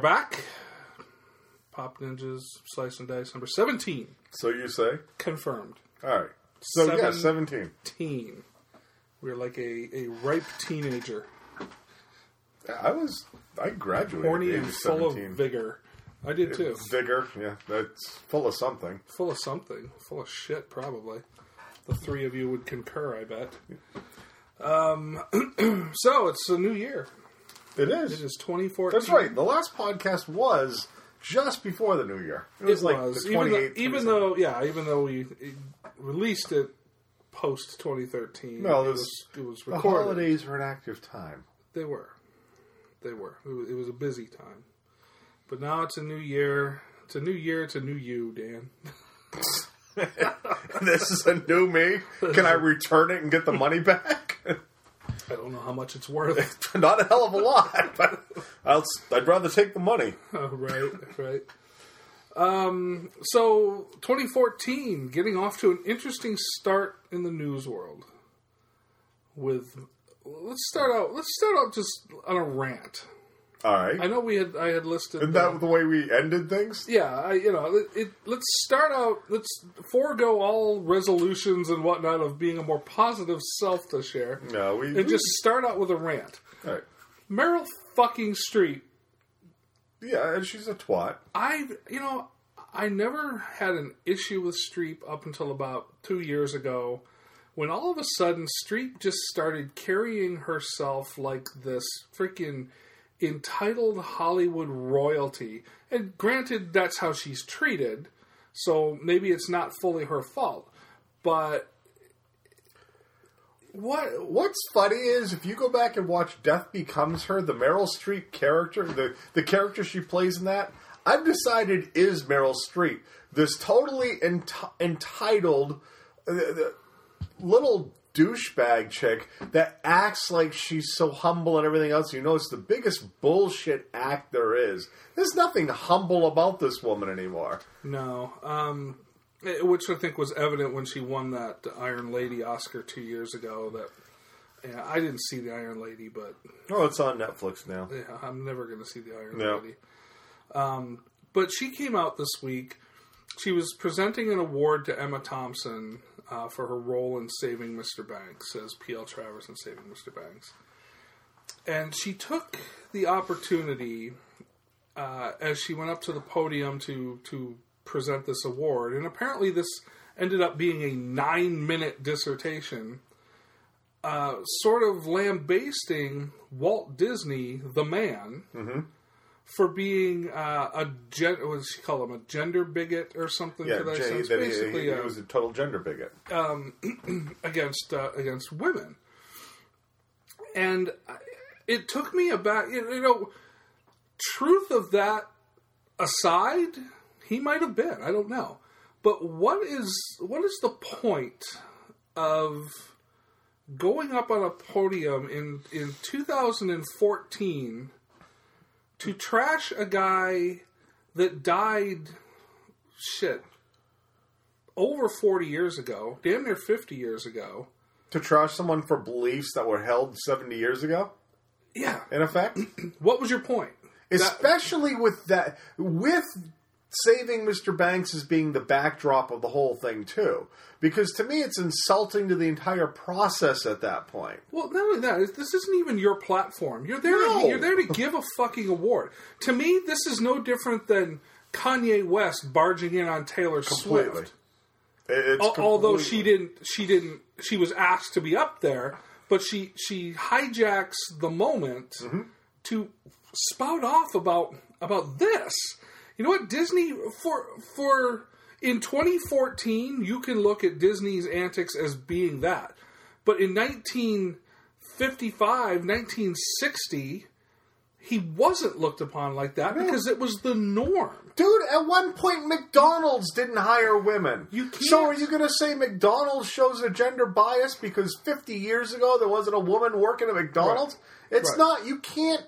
Are back. Pop Ninjas Slice and Dice number 17. So you say? Confirmed. All right. So Seven- yeah, seventeen. Teen. We're like a, a ripe teenager. I was. I graduated Horny at the age and of full of vigor. I did too. Vigor, yeah, that's full of something. Full of something. Full of shit, probably. The three of you would concur, I bet. Um, so, it's a new year. It is. It is 2014. That's right. The last podcast was just before the new year. It It was was. like the even, though, even though, yeah, even though we released it post 2013, No, it it was, it was the recorded. holidays are an active time. They were. They were. It was, it was a busy time. But now it's a new year. It's a new year. It's a new you, Dan. this is a new me. Can I return it and get the money back? I don't know how much it's worth. Not a hell of a lot, but I'll, I'd rather take the money. Oh, right, right. Um, so 2014, getting off to an interesting start in the news world. With let's start out. Let's start out just on a rant. All right. I know we had I had listed. Isn't that the way we ended things? yeah, I, you know, it, it, let's start out. Let's forego all resolutions and whatnot of being a more positive self this year, No, we, and we just start out with a rant. all right. Meryl fucking Streep Yeah, and she's a twat. I, you know, I never had an issue with Streep up until about two years ago, when all of a sudden Streep just started carrying herself like this freaking entitled Hollywood royalty. And granted, that's how she's treated, so maybe it's not fully her fault. But what? What's funny is if you go back and watch Death Becomes Her, the Meryl Streep character, the, the character she plays in that, I've decided is Meryl Streep. This totally enti- entitled uh, the little douchebag chick that acts like she's so humble and everything else. You know, it's the biggest bullshit act there is. There's nothing humble about this woman anymore. No. Um, which I think was evident when she won that Iron Lady Oscar two years ago. That yeah, I didn't see the Iron Lady, but Oh, it's on Netflix now. yeah, I'm never going to see the Iron No. Lady. Um, but she came out this week. She was presenting an award to Emma Thompson uh, for her role in Saving Mr. Banks says P.L. Travers in Saving Mr. Banks. And she took the opportunity uh, as she went up to the podium to to present this award, and apparently this ended up being a nine minute dissertation, uh, sort of lambasting Walt Disney, the man, for being uh, a gen- what does she call him a gender bigot or something Yeah, to that Jay, sense, that he, basically he was a total gender bigot. against uh, against women. And it took me about you you know, truth of that aside, he might have been. I don't know, but what is what is the point of going up on a podium in in 2014 to trash a guy that died shit over 40 years ago, damn near 50 years ago. To trash someone for beliefs that were held 70 years ago, Yeah. in effect? What was your point? Especially with that, with saving Mr. Banks as being the backdrop of the whole thing, too. Because to me, it's insulting to the entire process at that point. Well, not only that, this isn't even your platform. You're there. No. To, you're there to give a fucking award. To me, this is no different than Kanye West barging in on Taylor Completely. Swift. It's Al- Although she didn't, she didn't, she was asked to be up there, but she she hijacks the moment Mm-hmm. to spout off about about this. You know what Disney for for in 2014 you can look at Disney's antics as being that, but in 1955, 1960. He wasn't looked upon like that because it was the norm. Dude, at one point, McDonald's didn't hire women. You can't- So are you going to say McDonald's shows a gender bias because 50 years ago there wasn't a woman working at McDonald's? It's Right. not. You can't.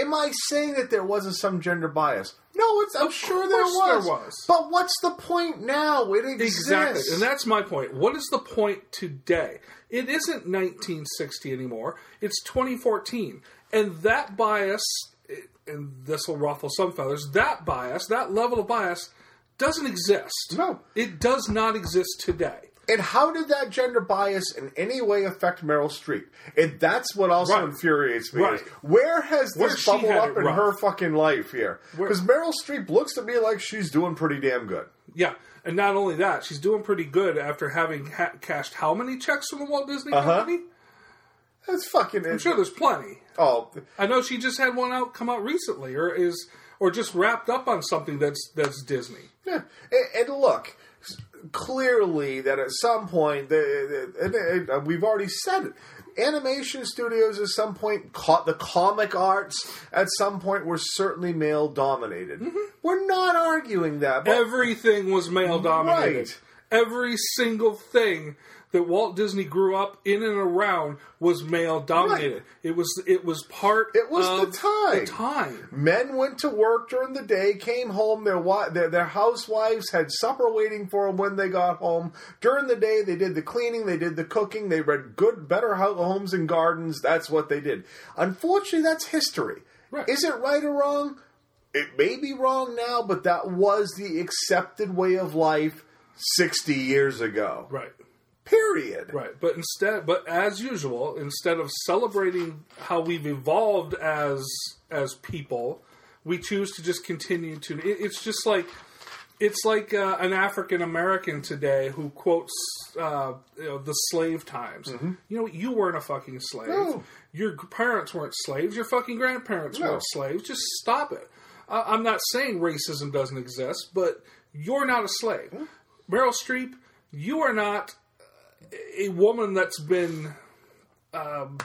Am I saying that there wasn't some gender bias? No, it's. I'm sure there was. there was. But what's the point now? It exists. Exactly. And that's my point. What is the point today? It isn't 1960 anymore. It's 2014. And that bias and this will ruffle some feathers. That bias, that level of bias, doesn't exist. No. it does not exist today. And how did that gender bias in any way affect Meryl Streep? And that's what also Right. infuriates me. Right. is Where has this bubbled up in her fucking life here? Because Meryl Streep looks to me like she's doing pretty damn good. Yeah, and not only that, she's doing pretty good after having ha- cashed how many checks from the Walt Disney Uh-huh. Company? That's fucking. I'm sure there's plenty. Oh, I know she just had one out come out recently, or is or just wrapped up on something that's that's Disney. Yeah, and, and look, clearly that at some point, and, and, uh, we've already said it. Animation studios at some point caught the comic arts at some point were certainly male dominated. We're not arguing that, but Everything was male dominated. Right. Every single thing that Walt Disney grew up in and around was male dominated. It was it was part. It was the of time. The time. men went to work during the day, came home. Their their, their housewives had supper waiting for them when they got home. During the day, they did the cleaning, they did the cooking, they read good, better homes and gardens. That's what they did. Unfortunately, that's history. Right. Is it right or wrong? It may be wrong now, but that was the accepted way of life sixty years ago. Right. Period. Right, but instead, but as usual, instead of celebrating how we've evolved as as people, we choose to just continue to. It, it's just like it's like uh, an African American today who quotes uh, you know, the slave times. You know, you weren't a fucking slave. No. Your parents weren't slaves. Your fucking grandparents No. weren't slaves. Just stop it. Uh, I'm not saying racism doesn't exist, but you're not a slave. Meryl Streep, you are not a woman that's been, um,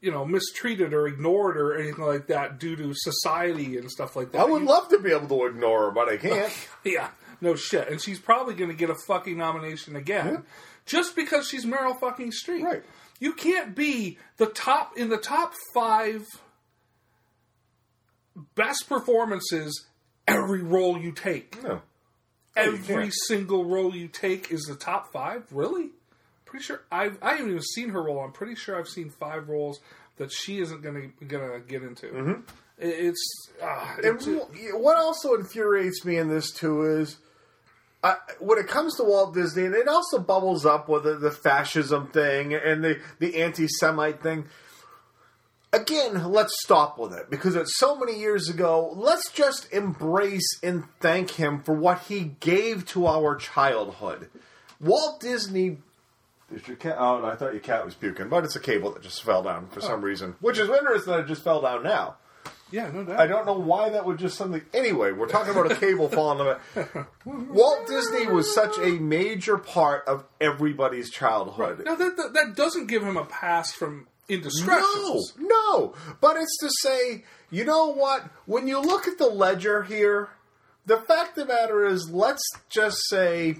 you know, mistreated or ignored or anything like that due to society and stuff like that. I would You- love to be able to ignore her, but I can't. yeah, no shit. And she's probably going to get a fucking nomination again just because she's Meryl fucking Streep. Right. You can't be the top in the top five best performances every role you take. No, Every single role you take is the top five. Really? Pretty sure I've I haven't even seen her role. I'm pretty sure I've seen five roles that she isn't gonna gonna get into. It- It's, uh, And it's what also infuriates me in this too is I, when it comes to Walt Disney, and it also bubbles up with the, the fascism thing and the, the anti Semite thing. Again, let's stop with it because it's so many years ago. Let's just embrace and thank him for what he gave to our childhood. Walt Disney. Is your cat? Oh, I thought your cat was puking, but it's a cable that just fell down for some reason. Which is interesting that it just fell down now. yeah, no doubt. I don't know why that would just suddenly. Anyway, we're talking about a cable falling on it. Walt Disney was such a major part of everybody's childhood. Now that, that that doesn't give him a pass from indiscretions. No, no. But it's to say, you know what? When you look at the ledger here, the fact of the matter is, let's just say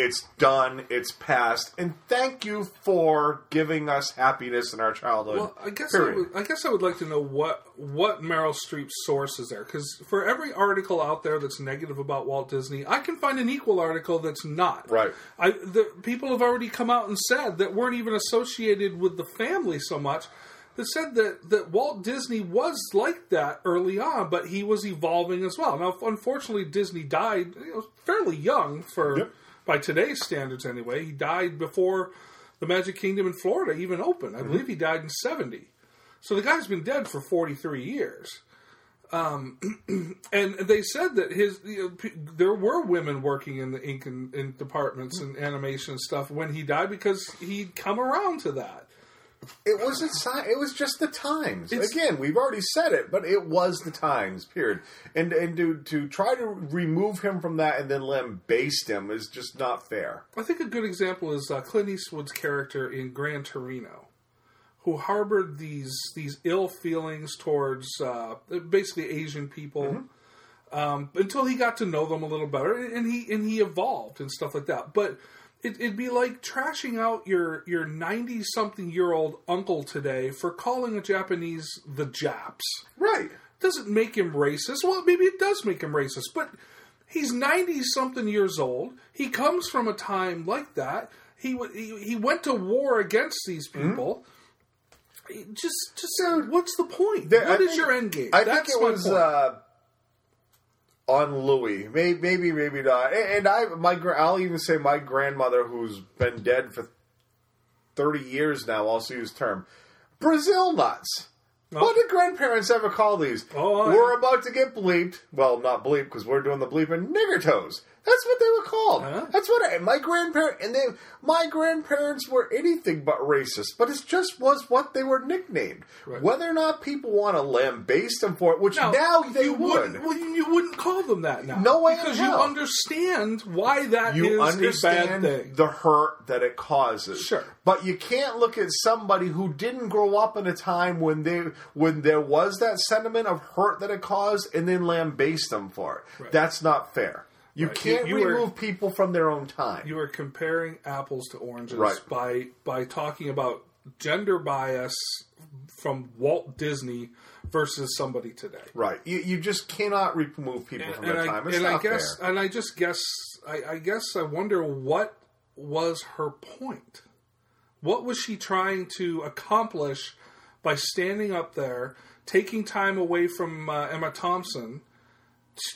it's done, it's past, and thank you for giving us happiness in our childhood. Well, I guess I, would, I guess I would like to know what what Meryl Streep's source is there, because for every article out there that's negative about Walt Disney, I can find an equal article that's not. Right. I the people have already come out and said that weren't even associated with the family so much. That said that that Walt Disney was like that early on, but he was evolving as well. Now, unfortunately, Disney died you know, fairly young for Yep. By today's standards anyway. He died before the Magic Kingdom in Florida even opened. I believe he died in 70. So the guy's been dead for 43 years. Um, and they said that his you know, p- there were women working in the ink and, and departments and animation and stuff when he died because he'd come around to that. It was a si- It was just the times. It's- Again, we've already said it, but it was the times. Period. And and to to try to remove him from that and then lambaste him is just not fair. I think a good example is uh, Clint Eastwood's character in Gran Torino, who harbored these these ill feelings towards uh, basically Asian people um, until he got to know them a little better, and he and he evolved and stuff like that. But it, it'd be like trashing out your your ninety something year old uncle today for calling a Japanese the Japs Right. doesn't make him racist. Well, maybe it does make him racist, but he's 90 something years old. He comes from a time like that. He, he he went to war against these people. Just, just what's the point? There- What I is think- your end game? I That's think it was uh, on Louis. Maybe, maybe, maybe not. And I, my, I'll even say my grandmother, who's been dead for thirty years now, also used term Brazil nuts. Oh. What did grandparents ever call these? Oh, we're about to get bleeped. Well, not bleeped because we're doing the bleeping nigger toes. That's what they were called. Huh? That's what I, my grandparents and they. My grandparents were anything but racist, but it just was what they were nicknamed. Right. Whether or not people want to lambaste them for it, which Now, now, they you would. wouldn't- Well, you wouldn't call them that now. No way in because you understand why that you a bad understand thing. the hurt that it causes. Sure. But you can't look at somebody who didn't grow up in a time when they when there was that sentiment of hurt that it caused and then lambaste them for it. Right. That's not fair. You Right. can't You- you were- remove people from their own time. you are comparing apples to oranges Right. by by talking about gender bias from Walt Disney versus somebody today. right. You, you just cannot remove people from and their I, time. It's and I guess and I just guess I, I guess I wonder what was her point. What was she trying to accomplish by standing up there, taking time away from uh, Emma Thompson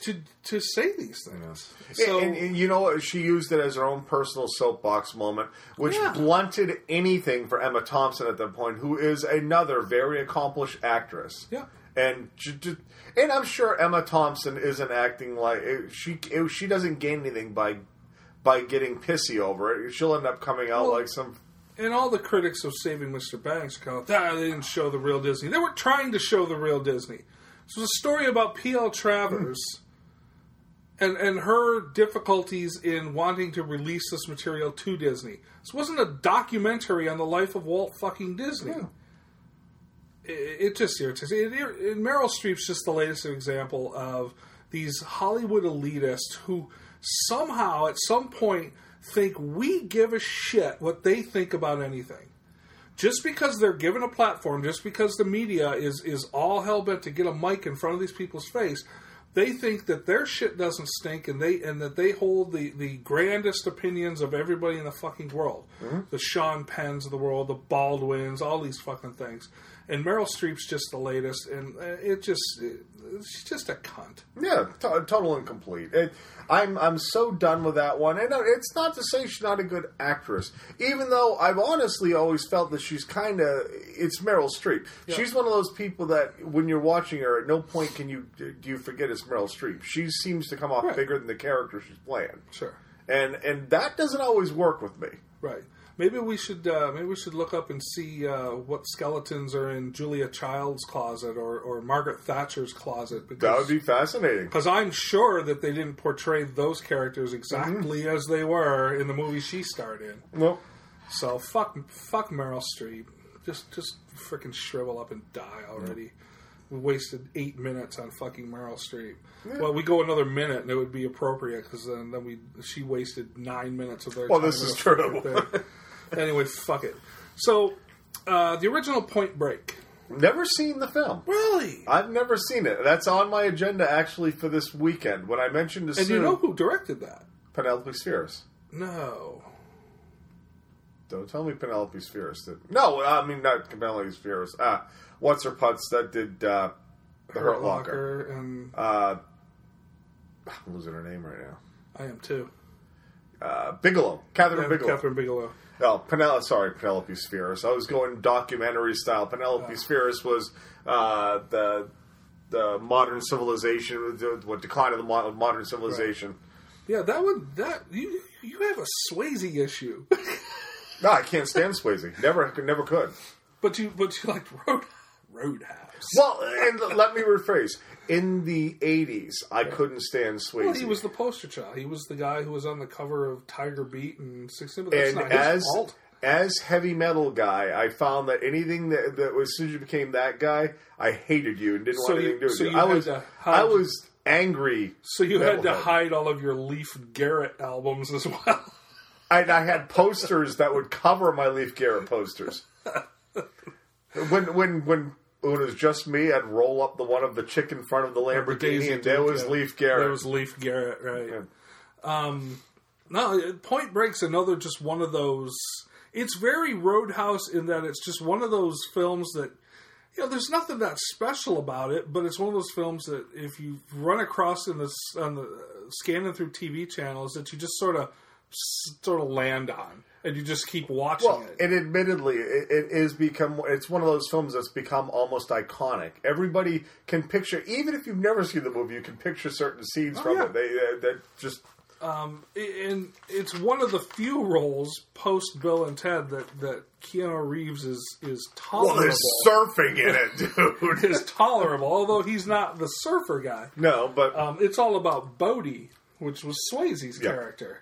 to to say these things? So and, and you know what? She used it as her own personal soapbox moment, which Yeah. blunted anything for Emma Thompson at that point, who is another very accomplished actress. Yeah. and and I'm sure Emma Thompson isn't acting like she she doesn't gain anything by by getting pissy over it. She'll end up coming out Well, like some. and all the critics of Saving Mr. Banks go, ah, they didn't show the real Disney. They were trying to show the real Disney. This was a story about P.L. Travers and, and her difficulties in wanting to release this material to Disney. This wasn't a documentary on the life of Walt fucking Disney. It, it just irritates me. Meryl Streep's just the latest example of these Hollywood elitists who somehow, at some point, think we give a shit what they think about anything. Just because they're given a platform, just because the media is is all hell bent to get a mic in front of these people's face, they think that their shit doesn't stink, and they and that they hold the the grandest opinions of everybody in the fucking world. Mm-hmm. The Sean Penns of the world, the Baldwins, all these fucking things. And Meryl Streep's just the latest, and uh, it just it, she's just a cunt. Yeah, to- total incomplete. It, I'm I'm so done with that one, and uh, it's not to say she's not a good actress. Even though I've honestly always felt that she's kind of it's Meryl Streep. She's one of those people that when you're watching her, at no point can you do you forget it's Meryl Streep. She seems to come off Right. bigger than the character she's playing, Sure. and and that doesn't always work with me. Right. Maybe we should uh, maybe we should look up and see uh, what skeletons are in Julia Child's closet or, or Margaret Thatcher's closet because That would be fascinating. because I'm sure that they didn't portray those characters exactly as they were in the movie she starred in. Well, So fuck fuck Meryl Streep. Just just freaking shrivel up and die already. We wasted eight minutes on fucking Meryl Streep. Well, we go another minute and it would be appropriate because then, then we she wasted nine minutes of their. Well, this is true. anyway, fuck it. So, uh, the original Point Break. never seen the film. Really? I've never seen it. That's on my agenda actually for this weekend. When I mentioned to And you know who directed that? Penelope Spheeris. No. Don't tell me Penelope Spheeris did. No, I mean not Penelope Spheeris. Ah, what's her putz that did uh, the Hurt Locker? and Uh, I'm losing her name right now. I am too. Uh, Bigelow, Kathryn Yeah, Bigelow. Kathryn Bigelow. Oh, Penelope, sorry, Penelope Spheeris. I was going documentary style. Penelope. Spheeris was uh, the the modern civilization, the, what decline of the mo- modern civilization. Yeah, that would that you you have a Swayze issue, No, I can't stand Swayze. Never, never could. but you but you like Road Roadhouse. Well, and let me rephrase. In the '80s, I couldn't stand Swayze. Well, he was the poster child. He was the guy who was on the cover of Tiger Beat and. But and as as heavy metal guy, I found that anything that, that was as soon as you became that guy, I hated you and didn't So want anything to do with so you. I was I was angry. So you had to hide all of your Leif Garrett albums as well. I, I had posters that would cover my Leif Garrett posters. when when when when it was just me, I'd roll up the one of the chick in front of the Lamborghini, and there was yeah. Leif Garrett. There was Leif Garrett, right? Yeah. Um, no, Point Break's another just one of those. it's very Roadhouse in that it's just one of those films that you know there's nothing that special about it, but it's one of those films that if you run across in this on the scanning through TV channels that you just sort of sort of land on and you just keep watching Well, it. and admittedly, it, it is become. It's one of those films that's become almost iconic. Everybody can picture, even if you've never seen the movie, you can picture certain scenes from Oh, yeah. it. They uh, that just Um, and it's one of the few roles post Bill and Ted that that Keanu Reeves is is tolerable. well, there's surfing in it, dude. is tolerable, although he's not the surfer guy. no, but Um, it's all about Bodhi, which was Swayze's Yeah. character.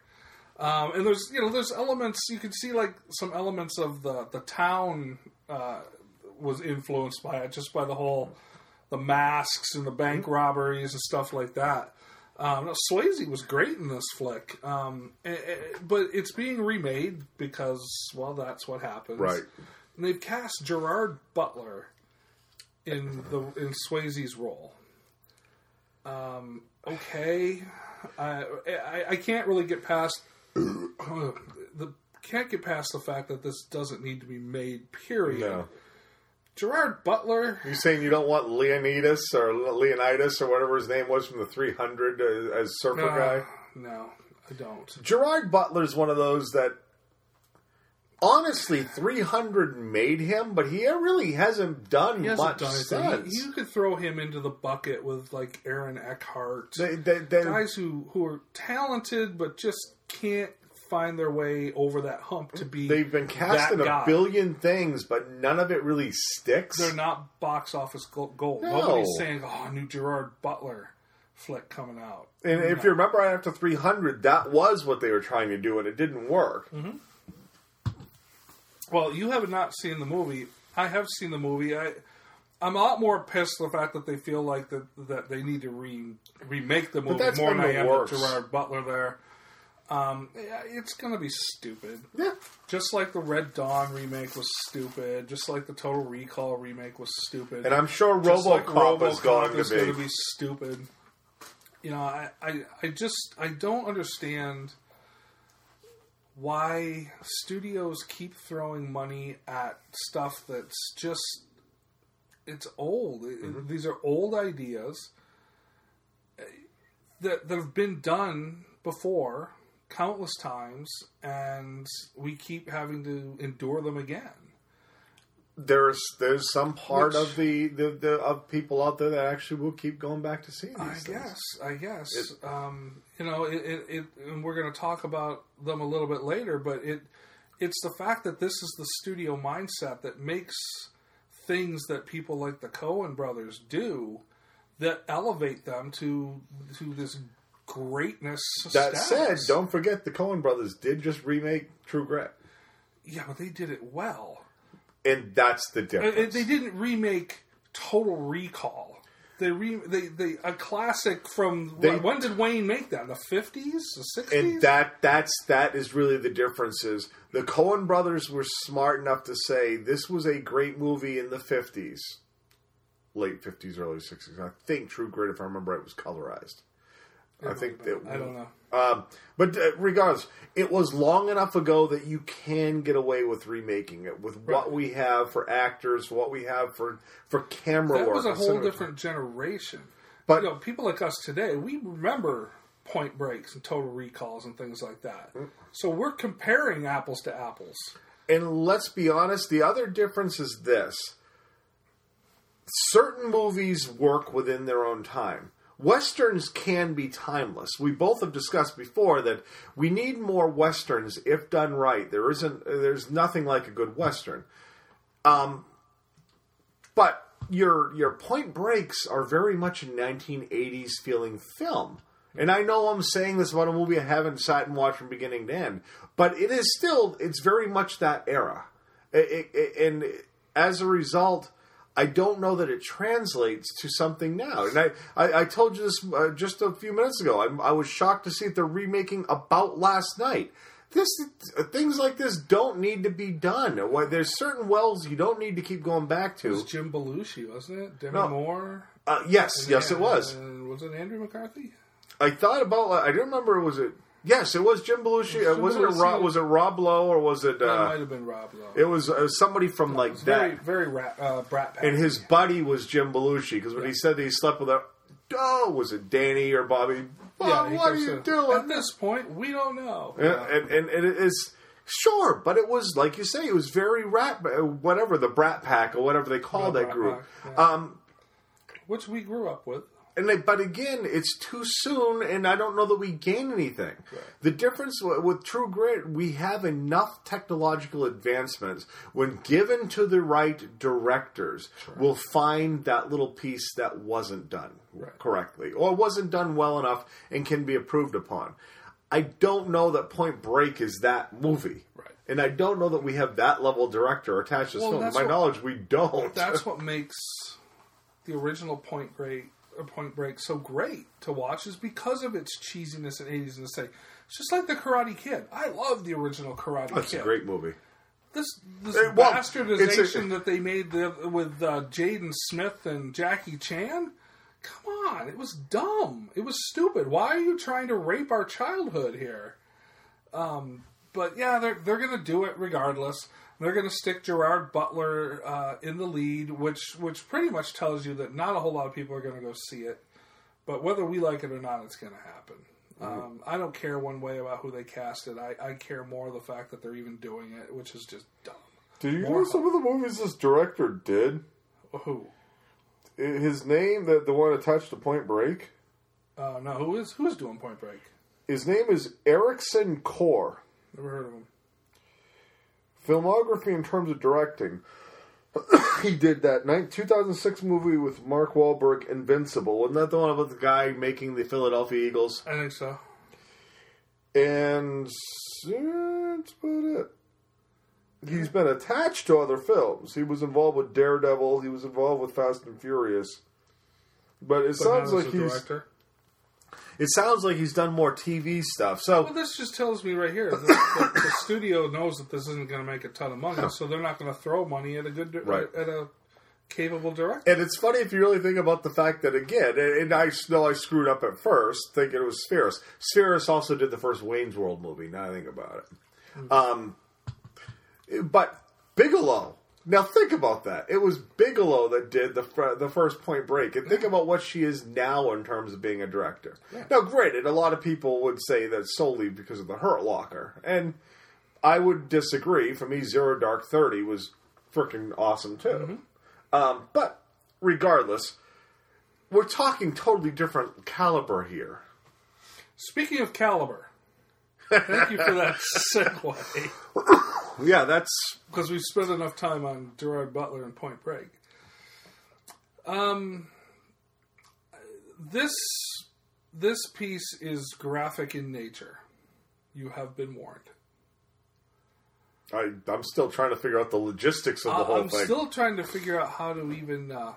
Um, and there's you know there's elements you can see like some elements of the the town uh, was influenced by it just by the whole the masks and the bank robberies and stuff like that. Um, no, Swayze was great in this flick, um, eh, eh, but it's being remade because well that's what happens. Right. And they've cast Gerard Butler in the in Swayze's role. Um, okay, I, I I can't really get past the can't get past the fact that this doesn't need to be made. Period. no. Gerard Butler. You saying you don't want Leonidas or Leonidas or whatever his name was from the 300 uh, as surfer uh, guy? no, I don't. Gerard Butler's one of those that honestly 300 made him, but he really hasn't done He hasn't much done since. You could throw him into the bucket with like Aaron Eckhart, They- they- they- guys who who are talented but just can't find their way over that hump to be. They've been cast in a guy. billion things, but none of it really sticks. They're not box office gold. No. Nobody's saying, "Oh, new Gerard Butler flick coming out." and if you remember, right after 300, that was what they were trying to do, and it didn't work. Mm-hmm. Well, you have not seen the movie. I have seen the movie. I, I'm a lot more pissed the fact that they feel like that that they need to re, remake the movie more than I am with Gerard Butler there. Um, it's going to be stupid. Yeah. Just like the Red Dawn remake was stupid. Just like the Total Recall remake was stupid. And I'm sure Just like RoboCop is going is to gonna be. be stupid. You know, I, I, I just I don't understand why studios keep throwing money at stuff that's just it's old. Mm-hmm. These are old ideas uh, that that have been done before countless times, and we keep having to endure them again. There's there's some part Which- of the, the, the of people out there that actually will keep going back to see these I things. guess. I guess. It- um, you know, it, it, it, and we're going to talk about them a little bit later, but it it's the fact that this is the studio mindset that makes things that people like the Coen brothers do that elevate them to to this greatness. That said, don't forget the Coen brothers did just remake True Grit, yeah, but they did it well. and that's the difference. They didn't remake Total Recall. They re they, they a classic from They- when did Wayne make that? The fifties, the sixties? and that that's that is really the difference is the Coen brothers were smart enough to say this was a great movie in the 50s late 50s early 60s i think true grit if i remember it was colorized i think that I don't know. um, but uh, regardless it was long enough ago that you can get away with remaking it with what we have for actors what we have for for camera That work was a whole different generation. But- you know, people like us today, we remember Point Breaks and Total Recalls and things like that. Mm. So we're comparing apples to apples. And let's be honest, the other difference is this. Certain movies work within their own time. Westerns can be timeless. We both have discussed before that we need more westerns if done right. There isn't there's nothing like a good western. Um but your your point breaks are very much a 1980s feeling film. And I know I'm saying this about a movie I haven't sat and watched from beginning to end, but it is still it's very much that era. It- it- and as a result, I don't know that it translates to something now. And I, I, I told you this uh, just a few minutes ago. I, I was shocked to see that they're remaking About Last Night. This things like this don't need to be done. There's certain wells you don't need to keep going back to. It was. Jim Belushi, wasn't it? Demi No. Moore. Uh, yes, yes, it was. And was it Andrew McCarthy? I thought about. I don't remember. Was it? Yes, it was Jim Belushi. Jim was it. Rob, was it Rob Lowe or was it? Uh, might have been Rob Lowe. it was uh, somebody from like It's that. very, very rat, uh, Brat Pack. and his buddy was Jim Belushi because when he said that he slept with a, oh, was it Danny or Bobby? Bob, he what are you to- doing? At this point, we don't know. and, and, and, and it is sure, but it was like you say, it was very rat, uh, whatever the Brat Pack or whatever they call The that group. Yeah. Um, Which we grew up with. And they, but again, it's too soon, and I don't know that we gain anything. The difference with True Grit, we have enough technological advancements when given to the right directors, will find that little piece that wasn't done Right. correctly or wasn't done well enough and can be approved upon. I don't know that Point Break is that movie. Right. And I don't know that we have that level director attached to Well, film. To my what- knowledge, we don't. That's what makes the original Point Break A point Break so great to watch is because of its cheesiness and 80s and say it's just like the Karate Kid. I love the original Karate That's Kid. That's a great movie. This this Eh, well, bastardization a- that they made the, with uh, Jaden Smith and Jackie Chan. Come on, it was dumb. It was stupid. Why are you trying to rape our childhood here? Um, but yeah, they're they're going to do it regardless. They're going to stick Gerard Butler uh, in the lead, which which pretty much tells you that not a whole lot of people are going to go see it. But whether we like it or not, it's going to happen. Um, I don't care one way about who they casted. I, I care more the fact that they're even doing it, which is just dumb. Did you More know some of the movies this director did? Who? His name, that the one attached to Point Break, Uh, no, who is who is doing Point Break? his name is Ericson Core. Never heard of him. Filmography in terms of directing. he did that nine, 2006 movie with Mark Wahlberg, Invincible. Wasn't that the one about the guy making the Philadelphia Eagles? I think so. And that's about it. He's been attached to other films. He was involved with Daredevil. He was involved with Fast and Furious. But it But sounds like a he's director. It sounds like he's done more TV stuff. So Well, this just tells me right here that the, the studio knows that this isn't going to make a ton of money, so they're not going to throw money at a good, Right. at a capable director. And it's funny if you really think about the fact that again, and I know I screwed up at first thinking it was Spheeris. Spheeris also did the first Wayne's World movie. Now I think about it, um, but Bigelow. Now think about that. It was Bigelow that did the fir- the first Point Break, and think about what she is now in terms of being a director. Now, granted, a lot of people would say that solely because of the Hurt Locker, and I would disagree. For me, Zero Dark Thirty was freaking awesome too. Um, but regardless, we're talking totally different caliber here. Speaking of caliber, thank you for that segue Yeah, that's because we've spent enough time on Gerard Butler and Point Break. Um, this this piece is graphic in nature. You have been warned. I, I'm still trying to figure out the logistics of the I- whole I'm thing. still trying to figure out how to even uh,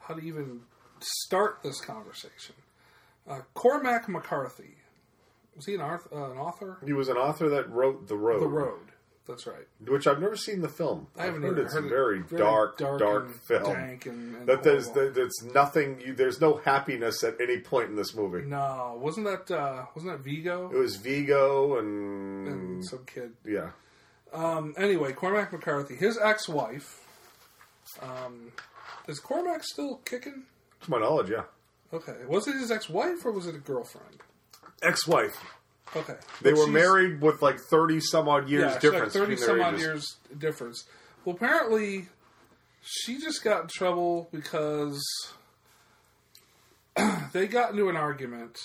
how to even start this conversation. Uh, Cormac McCarthy was he an, arth- uh, an author? he was an author that wrote The Road, The Road. That's right. which I've never seen the film. I haven't I've heard it's heard a it. very, dark, dark, and film. dank and, and That there's that, that's nothing. You, there's no happiness at any point in this movie. no, wasn't that uh, wasn't that Viggo? It was Viggo and, and some kid? yeah. Um, anyway, Cormac McCarthy, his ex-wife. Um, is Cormac still kicking? To my knowledge, yeah. Okay, was it his ex-wife or was it a girlfriend? Ex-wife. Okay, They were she's- married with like thirty some odd years yeah, she's like difference. thirty between some their odd ages. years difference. Well, apparently, she just got in trouble because they got into an argument,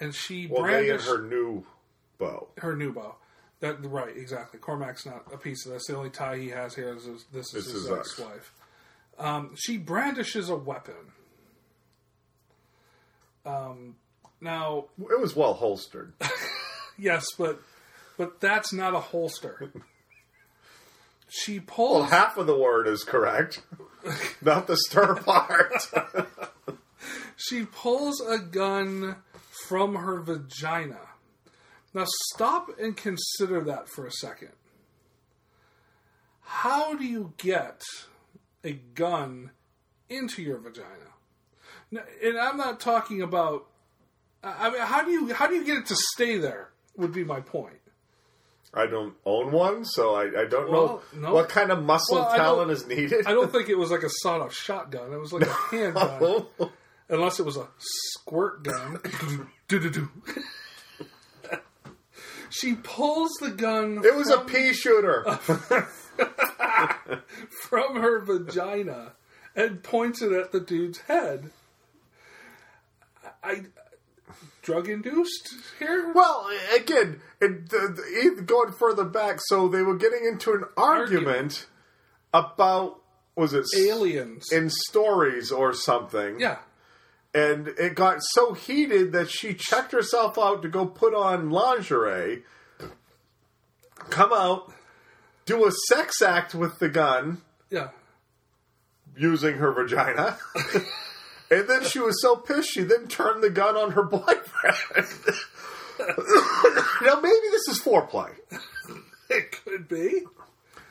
and she Well, they and brandished her new beau. her new bow. That right, exactly. Cormac's not a piece of this. The only tie he has here is his, this is This his is ex. ex-wife. Um, she brandishes a weapon. Um, now, It was well holstered. yes, but but that's not a holster. She Well, pulls. half of the word is correct, not the stir part. she pulls a gun from her vagina. Now stop and consider that for a second. How do you get a gun into your vagina? Now, and I'm not talking about I mean, how do you how do you get it to stay there? Would be my point. I don't own one, so I, I don't Well, know no. what kind of muscle Well, talent is needed. I don't think it was like a sawed-off shotgun. It was like a handgun, unless it was a squirt gun. She pulls the gun. It was a pea shooter. from her vagina and points it at the dude's head. I drug induced here. Well, again, it, the, the, going further back, so they were getting into an argument, about was it Aliens. in stories or something? yeah. and it got so heated that she checked herself out to go put on lingerie, come out, do a sex act with the gun Yeah. using her vagina. And then she was so pissed, she then turned the gun on her boyfriend. now, maybe this is foreplay. It could be.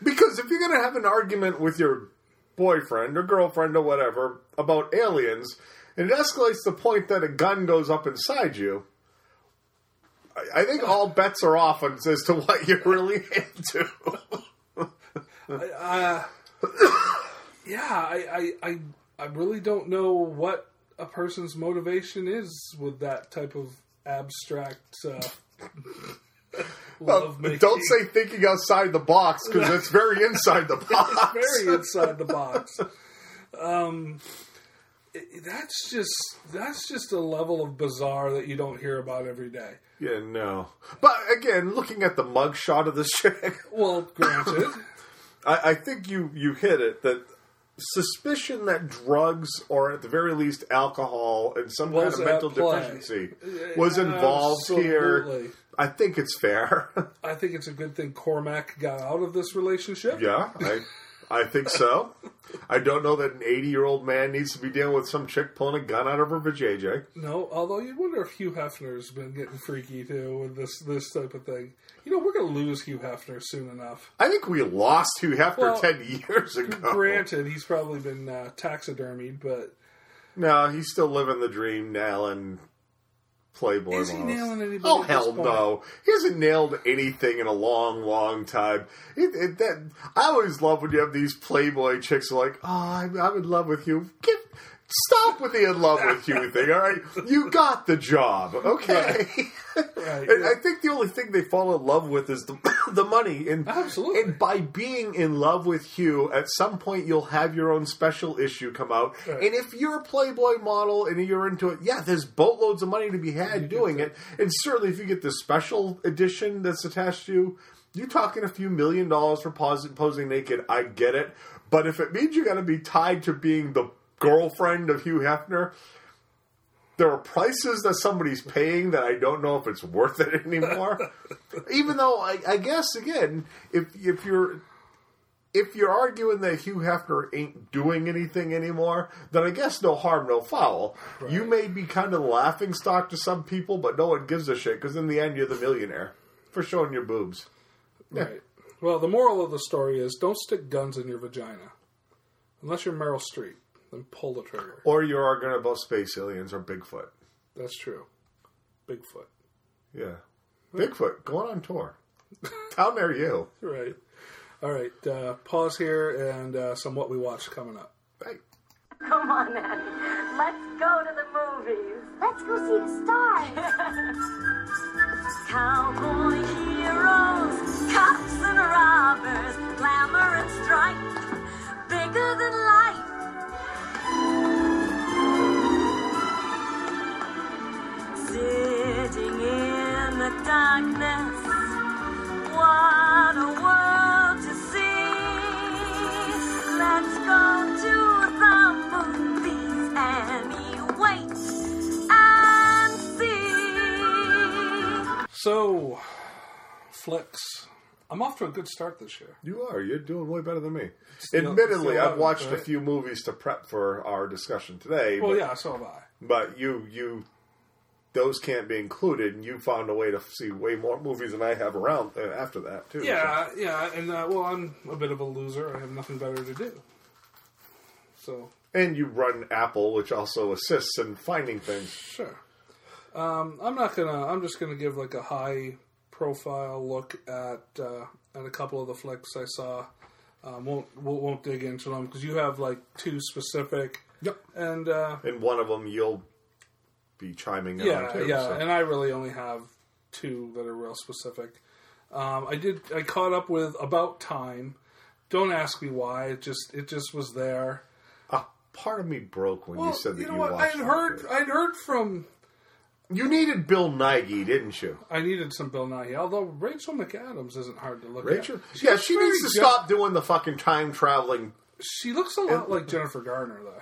Because if you're going to have an argument with your boyfriend or girlfriend or whatever about aliens, and it escalates to the point that a gun goes up inside you, I, I think all bets are off as to what you're really into. Uh, yeah, I, I, I, I really don't know what a person's motivation is with that type of abstract uh, love making. Don't say thinking outside the box because it's very inside the box. very inside the box. Um, it- that's just that's just a level of bizarre that you don't hear about every day. yeah, no. But again, looking at the mugshot of this chick, Well, granted, I, I think you you hit it that suspicion that drugs or at the very least alcohol and some Was kind of mental play. deficiency was involved here. I think it's fair. I think it's a good thing Cormac got out of this relationship. yeah, I I think so. I don't know that an 80 year old man needs to be dealing with some chick pulling a gun out of her vajayjay. No, although you wonder if Hugh Hefner's been getting freaky too with this this type of thing. You know, we're going to lose Hugh Hefner soon enough. I think we lost Hugh Hefner Well, 10 years ago. Granted, he's probably been uh, taxidermied, but No, he's still living the dream, nailing Playboy Is he nailing anybody Oh hell no! He hasn't nailed anything in a long, long time. It, it, that I always love when you have these Playboy chicks who are like, "Oh, I'm, I'm in love with you." Get stop with the in love with you thing. All right, you got the job, okay? Right, And yeah. I think the only thing they fall in love with is the the money. And Absolutely. and by being in love with Hugh, at some point you'll have your own special issue come out. Right. And if you're a Playboy model and you're into it, yeah, there's boatloads of money to be had doing it. And certainly if you get the special edition that's attached to you, you're talking a few million dollars for pos- posing naked. I get it. But if it means you're going to be tied to being the girlfriend of Hugh Hefner, there are prices that somebody's paying that I don't know if it's worth it anymore. Even though I, I guess again, if if you're if you're arguing that Hugh Hefner ain't doing anything anymore, then I guess no harm, no foul. You may be kind of laughing stock to some people, but no one gives a shit because in the end you're the millionaire for showing your boobs. Right. Well, the moral of the story is don't stick guns in your vagina. Unless you're Meryl Streep, then pull the trigger. Or you're arguing about space aliens or Bigfoot. That's true. Bigfoot. Yeah, Bigfoot going on tour. How near you? Right. All right. Uh, pause here and uh, some what we watched coming up. Hey. Come on, Annie. Let's go to the movies. Let's go see the stars. Cowboy heroes, cops and robbers, glamour and strife, bigger than life. Sitting in the darkness, what a world to see. Let's go to the movies, Annie. Wait and see. So, flicks. I'm off to a good start this year. You are. You're doing way better than me. Still- Admittedly, still I've haven't, watched a few movies to prep for our discussion today. Well, but, yeah, so have I. but you, you, those can't be included, and you found a way to see way more movies than I have around uh, after that too. Yeah, yeah, and uh, well, I'm a bit of a loser. I have nothing better to do. So, So- and you run Apple, which also assists in finding things. sure. Um, I'm not gonna. I'm just gonna give like a high profile look at uh, at a couple of the flicks I saw. Um, won't won't won't dig into them because you have like two specific. Yep. And uh, And one of them you'll be chiming in yeah, on too. yeah, so. and I really only have two that are real specific. Um, I did. I caught up with About Time. Don't ask me why. It just it just was there. Ah, part of me broke when you said that you, know what? watched I'd heard. I'd heard from. You needed Bill Nighy, didn't you? I needed some Bill Nighy. Although Rachel McAdams isn't hard to look Rachel? at. yeah, she needs to stop doing the fucking time traveling. She looks a lot like Jennifer Garner, though.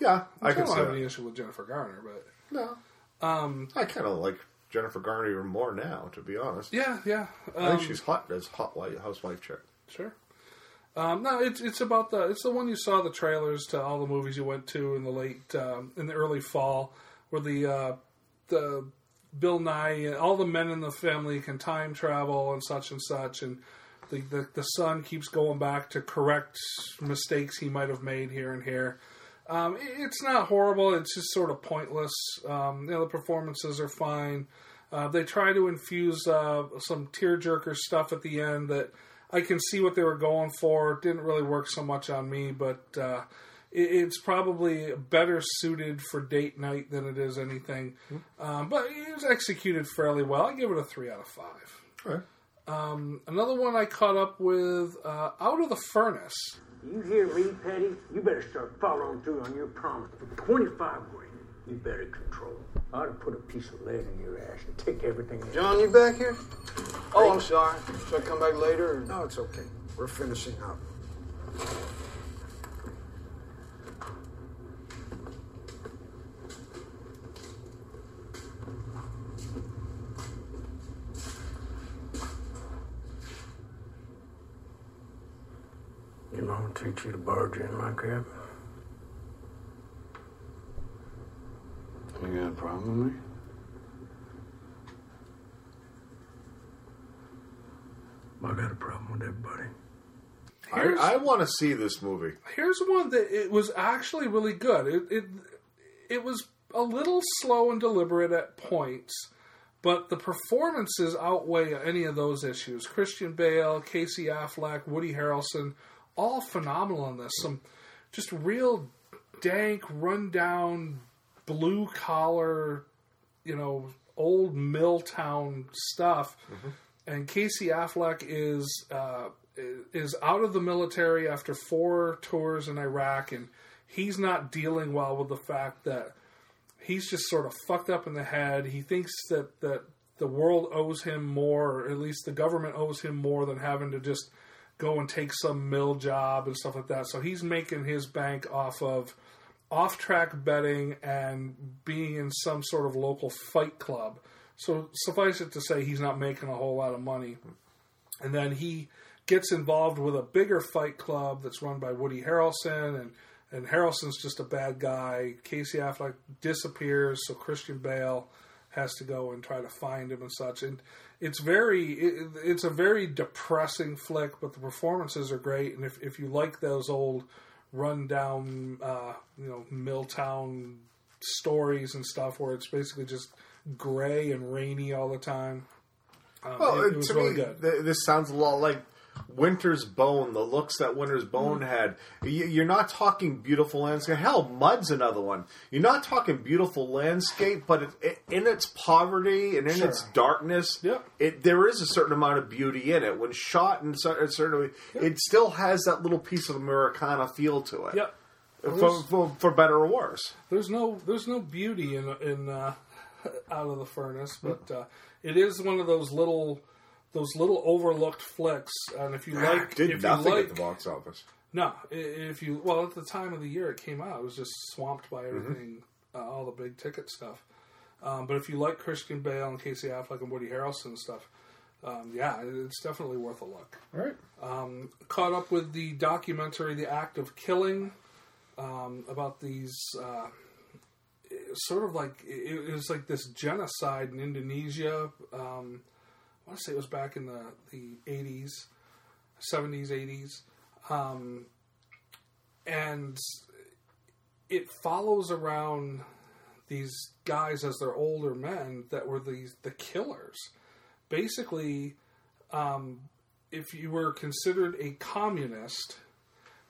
Yeah, I I can don't see have that. any issue with Jennifer Garner, but No. Um, I kind of like Jennifer Garner even more now, to be honest. yeah, yeah. I Um, think she's hot as hot white housewife chick. Sure. Um, no, it's it's about the it's the one you saw the trailers to all the movies you went to in the late um, in the early fall, where the uh, the Bill Nighy and all the men in the family can time travel and such and such, and the the, the son keeps going back to correct mistakes he might have made here and here. Um, it's not horrible. It's just sort of pointless. Um, you know, the performances are fine. Uh, they try to infuse uh, some tearjerker stuff at the end that I can see what they were going for. It didn't really work so much on me, but uh, it, it's probably better suited for date night than it is anything. Um, but it was executed fairly well. I give it a three out of five. Right. Another one I caught up with, uh, Out of the Furnace. You hear me, Petty? You better start following through on your promise. For 25 grand, you better control. I ought to put a piece of lead in your ass and take everything. John, you back here? Oh, I'm sorry. Should I come back later? Or? No, it's okay. We're finishing up. Your mom teach you to barge in my cab? You got a problem with me? I got a problem with everybody. Here's- I, I want to see this movie. Here's one that it was actually really good. It it it was a little slow and deliberate at points, but the performances outweigh any of those issues. Christian Bale, Casey Affleck, Woody Harrelson, all phenomenal in this. Some just real dank, rundown, blue collar, you know, old mill town stuff. And Casey Affleck is uh, is out of the military after four tours in Iraq, and he's not dealing well with the fact that he's just sort of fucked up in the head. He thinks that that the world owes him more, or at least the government owes him more than having to just go and take some mill job and stuff like that. So he's making his bank off of off track betting and being in some sort of local fight club. So suffice it to say, he's not making a whole lot of money. And then he gets involved with a bigger fight club that's run by Woody Harrelson, and and Harrelson's just a bad guy. Casey Affleck disappears, so Christian Bale has to go and try to find him and such. And it's very, it, it's a very depressing flick, but the performances are great. And if if you like those old rundown, uh, you know, Milltown stories and stuff, where it's basically just gray and rainy all the time. Um, Well, it, it was to really me, good. th- this sounds a lot like Winter's Bone. The looks that Winter's Bone Mm. had. You're not talking beautiful landscape. Hell, Mud's another one. You're not talking beautiful landscape, but it, it, in its poverty and in Sure. its darkness, it there is a certain amount of beauty in it. When shot in a certain way, it still has that little piece of Americana feel to it. Yep. For, for, for better or worse. There's no there's no beauty in in uh, out of the furnace, but uh, it is one of those little those little overlooked flicks. And if you like, Did if nothing you at like, the box office. no, if you well at the time of the year it came out, it was just swamped by Mm-hmm. everything, uh, all the big ticket stuff. Um, but if you like Christian Bale and Casey Affleck and Woody Harrelson and stuff, um, yeah, it's definitely worth a look. All right. Caught up with the documentary "The Act of Killing" um, about these. Uh, sort of like it, it was like this genocide in Indonesia. Um, I want to say it was back in the the eighties, seventies, eighties, and it follows around these guys as their older men that were these the killers. Basically, um, if you were considered a communist,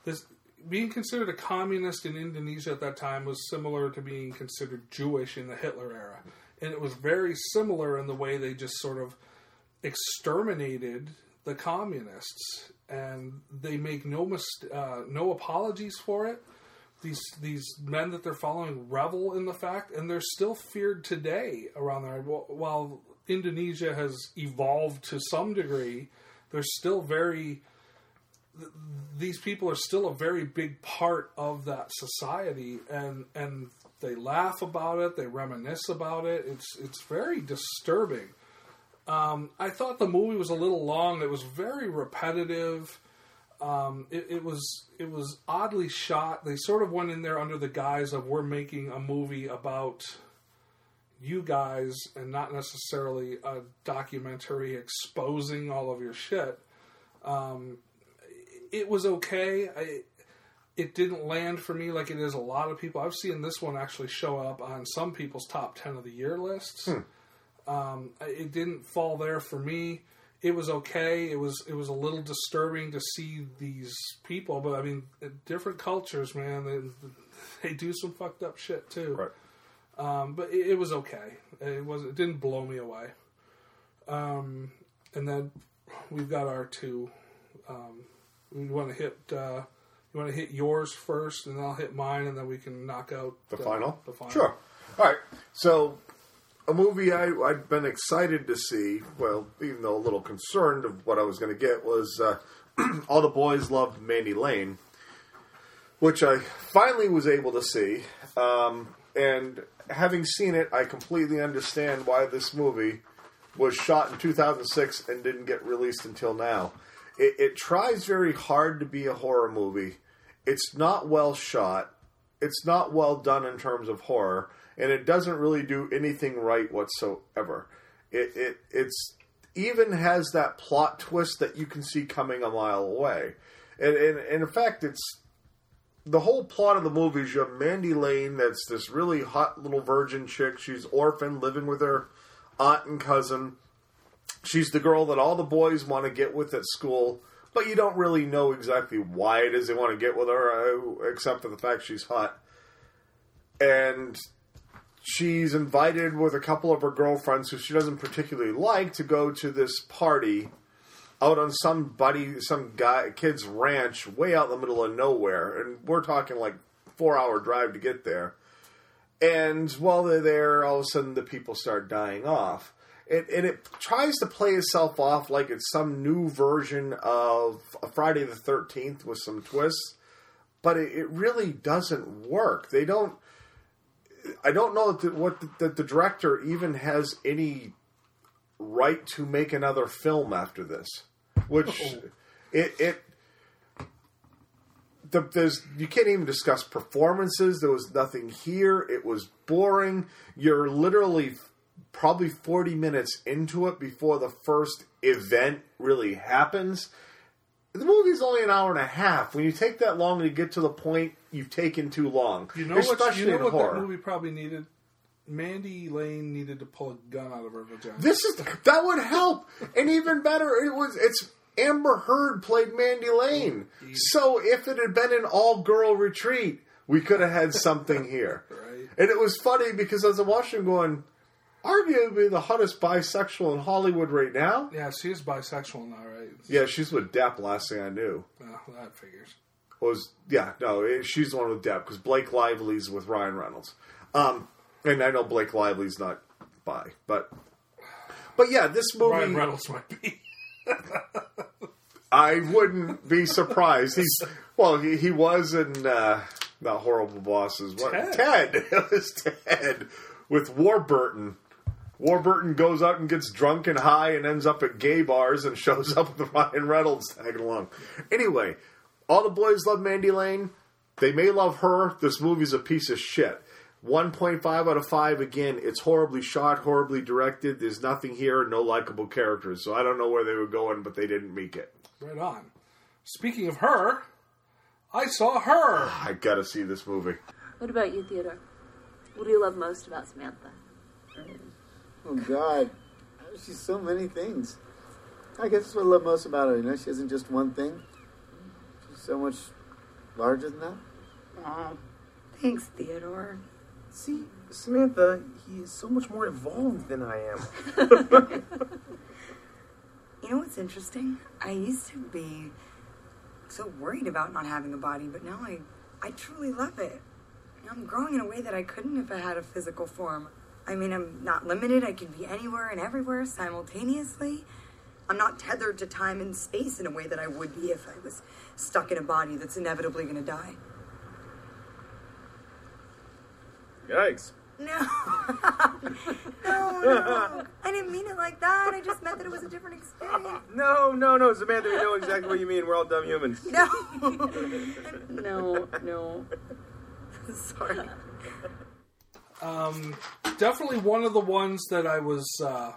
this being considered a communist in Indonesia at that time was similar to being considered Jewish in the Hitler era, and it was very similar in the way they just sort of exterminated the communists, and they make no uh, no apologies for it. These these men that they're following revel in the fact, and they're still feared today around there. Wh- While Indonesia has evolved to some degree, they're still very. th- These people are still a very big part of that society, and and they laugh about it, they reminisce about it. It's it's very disturbing. Um, I thought the movie was a little long. It was very repetitive. Um, it, it was it was oddly shot. They sort of went in there under the guise of we're making a movie about you guys and not necessarily a documentary exposing all of your shit. Um, it was okay. I, it didn't land for me like it is a lot of people. I've seen this one actually show up on some people's top ten of the year lists. Um, it didn't fall there for me. It was okay. It was it was a little disturbing to see these people, but I mean, different cultures, man. They, they do some fucked up shit too. Right. Um, but it, it was okay. It was it didn't blow me away. Um, and then we've got our two. Um, we want to hit. Uh, you want to hit yours first, and I'll hit mine, and then we can knock out The final? The final. Sure. All right. So, a movie I, I'd been excited to see, well, even though a little concerned of what I was going to get, was uh, All the Boys Loved Mandy Lane, which I finally was able to see. Um, and having seen it, I completely understand why this movie was shot in 2006 and didn't get released until now. It, it tries very hard to be a horror movie. It's not well shot. It's not well done in terms of horror, and it doesn't really do anything right whatsoever. It it it's even has that plot twist that you can see coming a mile away, and and, and in fact, it's the whole plot of the movie is you have Mandy Lane, that's this really hot little virgin chick. She's orphaned, living with her aunt and cousin. She's the girl that all the boys want to get with at school, but you don't really know exactly why it is they want to get with her, uh, except for the fact she's hot. And she's invited with a couple of her girlfriends who she doesn't particularly like to go to this party out on some buddy, some guy, kid's ranch, way out in the middle of nowhere, and we're talking like four hour drive to get there. And while they're there, all of a sudden the people start dying off. It, and it tries to play itself off like it's some new version of Friday the 13th with some twists, but it, it really doesn't work. They don't. I don't know that the, what the, that the director even has any right to make another film after this, which it it the, there's you can't even discuss performances. There was nothing here. It was boring. You're literally probably 40 minutes into it before the first event really happens. The movie's only an hour and a half. When you take that long to get to the point, you've taken too long. You know what? You know what horror. that movie probably needed. Mandy Lane needed to pull a gun out of her vagina. This is that would help, and even better, it was it's Amber Heard played Mandy Lane. So if it had been an all girl retreat, we could have had something here. Right. And it was funny because as I watched him going, arguably the hottest bisexual in Hollywood right now. yeah, she is bisexual now, right? Yeah, she's with Depp. Last thing I knew Well, that figures. Was yeah no it- she's the one with Depp because Blake Lively's with Ryan Reynolds. Um, and I know Blake Lively's not by, but but yeah, this movie. Ryan Reynolds might be. I wouldn't be surprised. He's well, he, he was in uh, not horrible bosses. What Ted. Ted? It was Ted with Warburton. Warburton goes out and gets drunk and high and ends up at gay bars and shows up with Ryan Reynolds tagging along. Anyway, all the boys love Mandy Lane. They may love her. This movie's a piece of shit. 1.5 out of 5 again. It's horribly shot, horribly directed. There's nothing here, no likable characters. So I don't know where they were going, but they didn't make it. Right on. Speaking of her, I saw her. I gotta see this movie. What about you, Theodore? What do you love most about Samantha? Oh God, she's so many things. I guess that's what I love most about her. You know, she isn't just one thing. So much larger than that. Oh, thanks, Theodore. See, Samantha, he is so much more evolved than I am. You know what's interesting? I used to be so worried about not having a body, but now I, I truly love it. I'm growing in a way that I couldn't if I had a physical form. I mean, I'm not limited. I can be anywhere and everywhere simultaneously. I'm not tethered to time and space in a way that I would be if I was stuck in a body that's inevitably going to die. Yikes. No. no, no. I didn't mean it like that. I just meant that it was a different experience. No, no, no, Samantha, we know exactly what you mean. We're all dumb humans. No. no, no. Sorry. Um, definitely one of the ones that I was uh,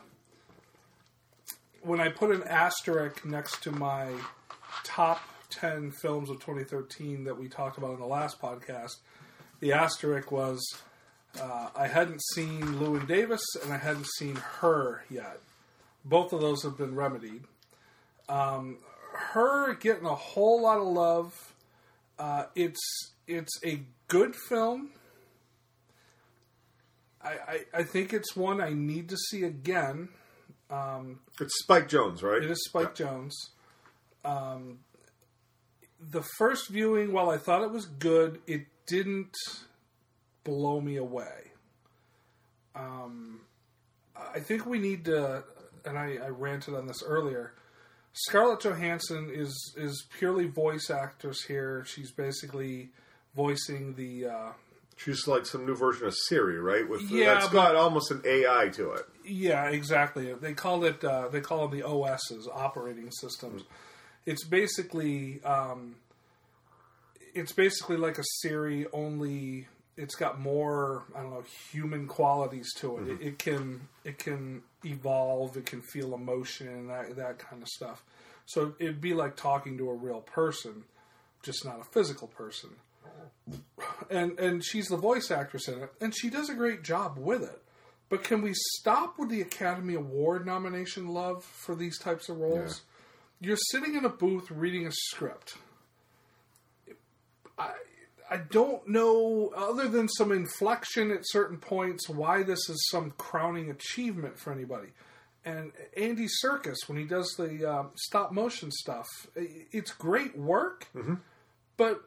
when I put an asterisk next to my top ten films of 2013 that we talked about in the last podcast. The asterisk was uh, I hadn't seen Llewyn Davis and I hadn't seen her yet. Both of those have been remedied. Um, her getting a whole lot of love. Uh, it's it's a good film. I, I, I think it's one I need to see again. Um, It's Spike Jonze, right? it is Spike Jonze. Um, the first viewing, while I thought it was good, it didn't blow me away. Um, I think we need to, and I, I ranted on this earlier. Scarlett Johansson is is purely voice actress here. She's basically voicing the uh, She's like some new version of Siri, right? With Yeah, that's but- got almost an AI to it. Yeah, exactly. They call it uh, they call them the OSs, operating systems. It's basically um, it's basically like a Siri, only it's got more I don't know human qualities to it. It, it can it can evolve, it can feel emotion, and that that kind of stuff. So it'd be like talking to a real person, just not a physical person. And and she's the voice actress in it, and she does a great job with it. But can we stop with the Academy Award nomination love for these types of roles? You're sitting in a booth reading a script. I I don't know, other than some inflection at certain points, why this is some crowning achievement for anybody. And Andy Serkis, when he does the uh, stop motion stuff, it's great work, but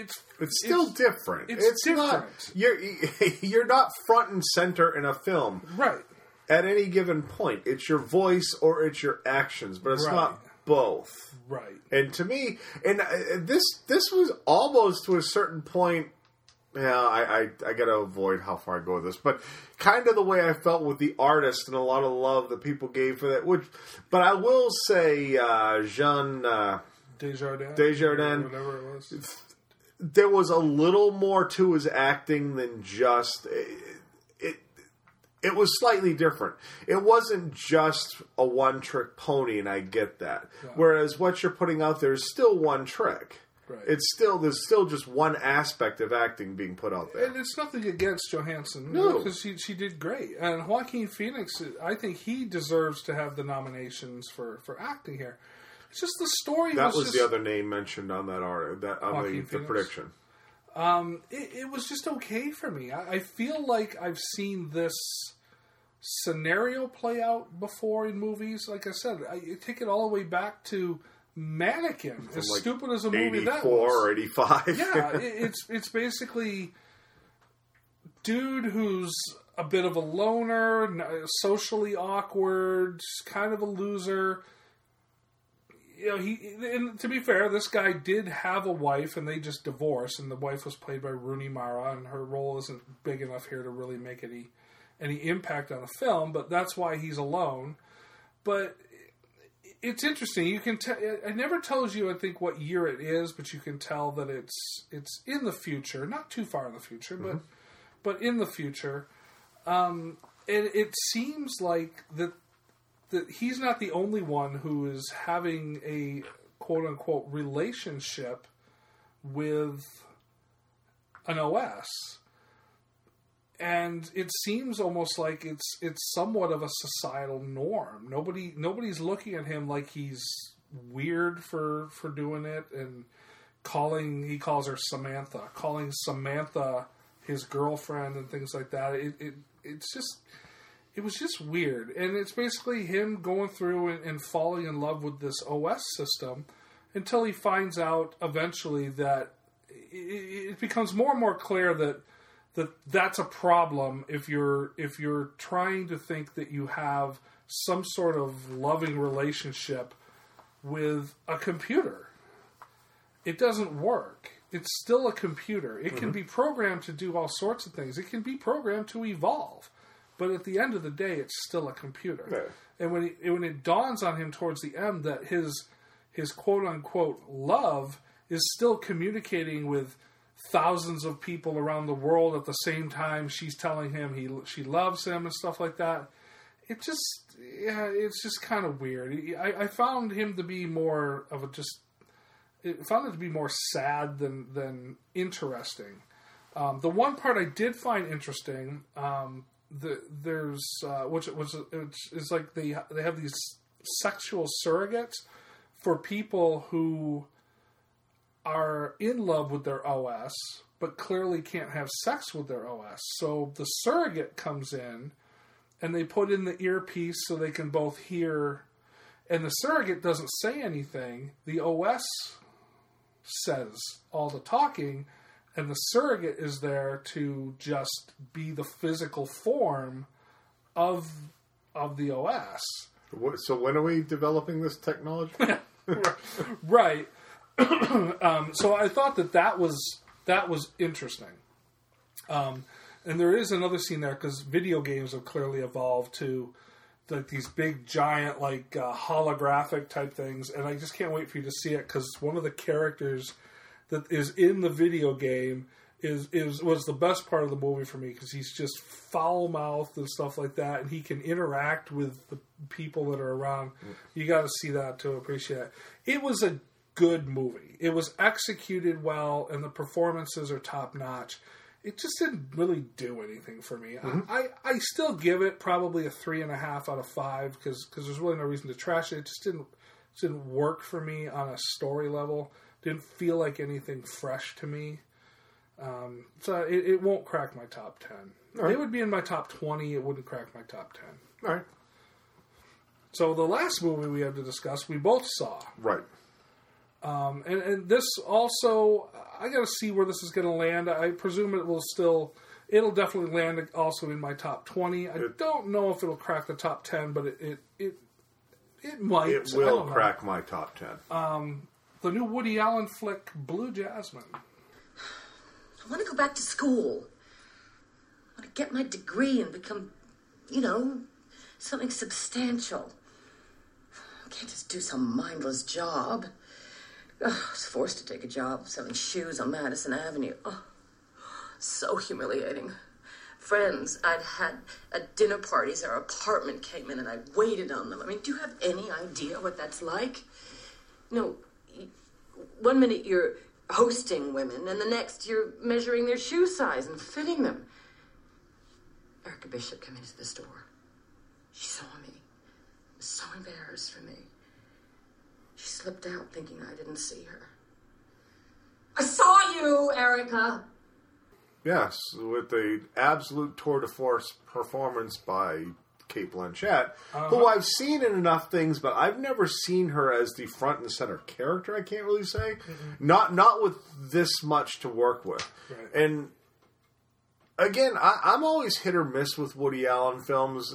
it's It's still different. It's, not different, you're you're not front and center in a film right? at any given point. It's your voice or it's your actions, but it's Right. not both. Right. And to me, and uh, this this was almost to a certain point. Yeah, I, I I gotta avoid how far I go with this, but kind of the way I felt with the artist and a lot of love that people gave for that. Which, but I will say, uh, Jean uh, Desjardins. Desjardins. Whatever it was. There was a little more to his acting than just it, it it was slightly different it wasn't just a one trick pony and i get that whereas what you're putting out there is still one trick Right. it's still there's still just one aspect of acting being put out there And it's nothing against Johansson. No. Because she, she did great. And Joaquin Phoenix, I think he deserves to have the nominations for, for acting here. It's just the story that was, was just, the other name mentioned on that art that on the, the prediction Um, it, it was just okay for me. I, I feel like I've seen this scenario play out before in movies. Like I said, I take it all the way back to Mannequin. As like stupid as a movie that 84 was. or 85 yeah, it, it's it's basically dude who's a bit of a loner, socially awkward, kind of a loser. You know, he. And to be fair, this guy did have a wife, and they just divorced. And the wife was played by Rooney Mara, and her role isn't big enough here to really make any any impact on the film. But that's why he's alone. But it's interesting. You can tell. It never tells you, I think, what year it is, but you can tell that it's it's in the future, not too far in the future, but but in the future. Um, and it seems like that that he's not the only one who is having a quote unquote relationship with an OS. and it seems almost like it's it's somewhat of a societal norm. Nobody nobody's looking at him like he's weird for for doing it and calling he calls her Samantha, calling Samantha his girlfriend and things like that. It, it it's just it was just weird, and it's basically him going through and, and falling in love with this OS system until he finds out eventually that it, it becomes more and more clear that that that's a problem if you're if you're trying to think that you have some sort of loving relationship with a computer. It doesn't work. It's still a computer. It can Mhm. be programmed to do all sorts of things. It can be programmed to evolve. But at the end of the day, it's still a computer. And when it, when it dawns on him towards the end that his his quote unquote love is still communicating with thousands of people around the world at the same time she's telling him he she loves him and stuff like that it just yeah it's just kind of weird I, I found him to be more of a just I found it to be more sad than than interesting. Um, the one part I did find interesting um, the, there's uh, which was which is like they they have these sexual surrogates for people who are in love with their OS but clearly can't have sex with their OS. So the surrogate comes in and they put in the earpiece so they can both hear and the surrogate doesn't say anything. The OS says all the talking and the surrogate is there to just be the physical form of of the OS. So when are we developing this technology? right. um, so I thought that that was that was interesting. Um, and there is another scene there because video games have clearly evolved to like these big giant like uh, holographic type things, and I just can't wait for you to see it because one of the characters that is in the video game is is was the best part of the movie for me because he's just foul mouthed and stuff like that, and he can interact with the people that are around. You got to see that to appreciate it. It was a good movie. It was executed well, and the performances are top notch. It just didn't really do anything for me. Mhm. I, I still give it probably a three and a half out of five because there's really no reason to trash it. It just didn't didn't work for me on a story level. Didn't feel like anything fresh to me. Um, so it, it won't crack my top ten. Right. It would be in my top twenty. It wouldn't crack my top ten. All right. So the last movie we have to discuss, we both saw. Right. Um, and, and this also, I got to see where this is going to land. I presume it will still, it'll definitely land also in my top twenty. I don't know if it'll crack the top ten, but it it it, it might. It will crack my top ten. Um, the new Woody Allen flick, Blue Jasmine. I want to go back to school. I want to get my degree and become, you know, something substantial. I can't just do some mindless job. Ugh, I was forced to take a job selling shoes on Madison Avenue. Oh, so humiliating. Friends I'd had at dinner parties, our apartment came in and I waited on them. I mean, do you have any idea what that's like? No, one minute you're hosting women, and the next you're measuring their shoe size and fitting them. Erica Bishop came into the store. She saw me, was so embarrassed for me. She slipped out thinking I didn't see her. I saw you, Erica! Yes, with the absolute tour de force performance by Cate Blanchett, who I've seen in enough things, but I've never seen her as the front and center character. I can't really say, not not with this much to work with, Right. and again, I, I'm always hit or miss with Woody Allen films.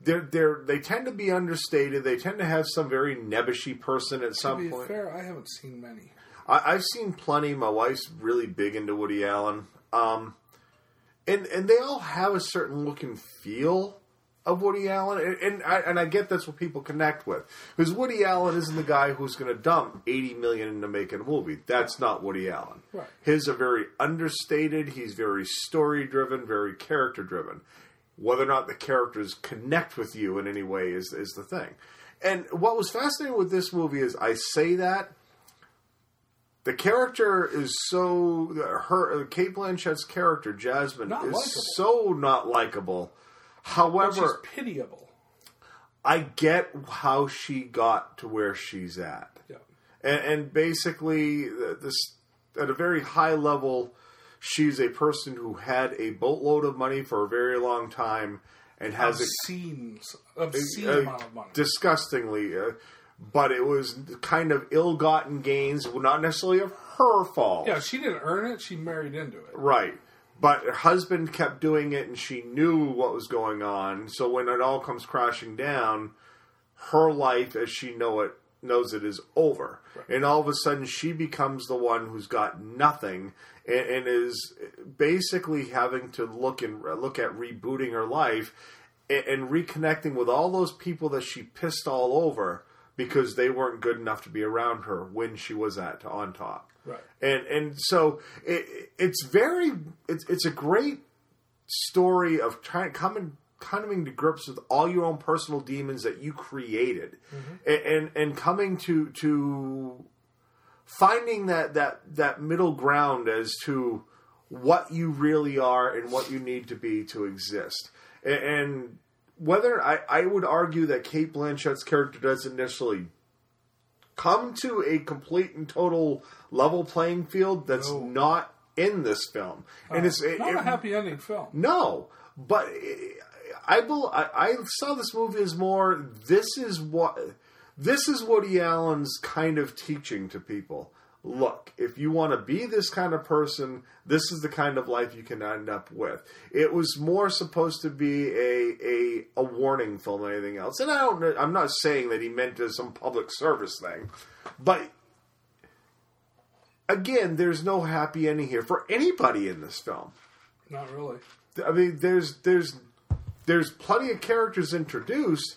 They're, they're, they tend to be understated. They tend to have some very nebbishy person at To some be point. fair, I haven't seen many. I, I've seen plenty. My wife's really big into Woody Allen, um, and and they all have a certain look and feel of Woody Allen, and and I, and I get that's what people connect with because Woody Allen isn't the guy who's going to dump eighty million into making a movie. That's not Woody Allen. Right. His are very understated. He's very story driven, very character driven. Whether or not the characters connect with you in any way is is the thing. And what was fascinating with this movie is I say that the character is so her Cate Blanchett's character Jasmine Not is likable. so not likable. However, she's pitiable. I get how she got to where she's at. Yeah. And, and basically, uh, this at a very high level, she's a person who had a boatload of money for a very long time and has a obscene, obscene uh, amount of money. disgustingly, uh, but it was kind of ill-gotten gains, not necessarily of her fault. Yeah, she didn't earn it. She married into it. Right. But her husband kept doing it and she knew what was going on. So when it all comes crashing down, her life as she know it knows it is over. And all of a sudden she becomes the one who's got nothing and, and is basically having to look and look at rebooting her life and, and reconnecting with all those people that she pissed all over because they weren't good enough to be around her when she was at on top Right. and and so it, it's very it's it's a great story of trying coming coming to grips with all your own personal demons that you created. Mm-hmm. And, and and coming to to finding that that that middle ground as to what you really are and what you need to be to exist. And, and whether I, I would argue that Cate Blanchett's character doesn't necessarily come to a complete and total level playing field that's No. not in this film and uh, it's it, Not a happy ending film. no, but I, I I saw this movie as more. This is what this is Woody Allen's kind of teaching to people. Look, if you want to be this kind of person, this is the kind of life you can end up with. It was more supposed to be a a, a warning film than anything else. And I don't. know- I'm not saying that he meant it as some public service thing, but again, there's no happy ending here for anybody in this film. Not really. I mean, there's there's there's plenty of characters introduced,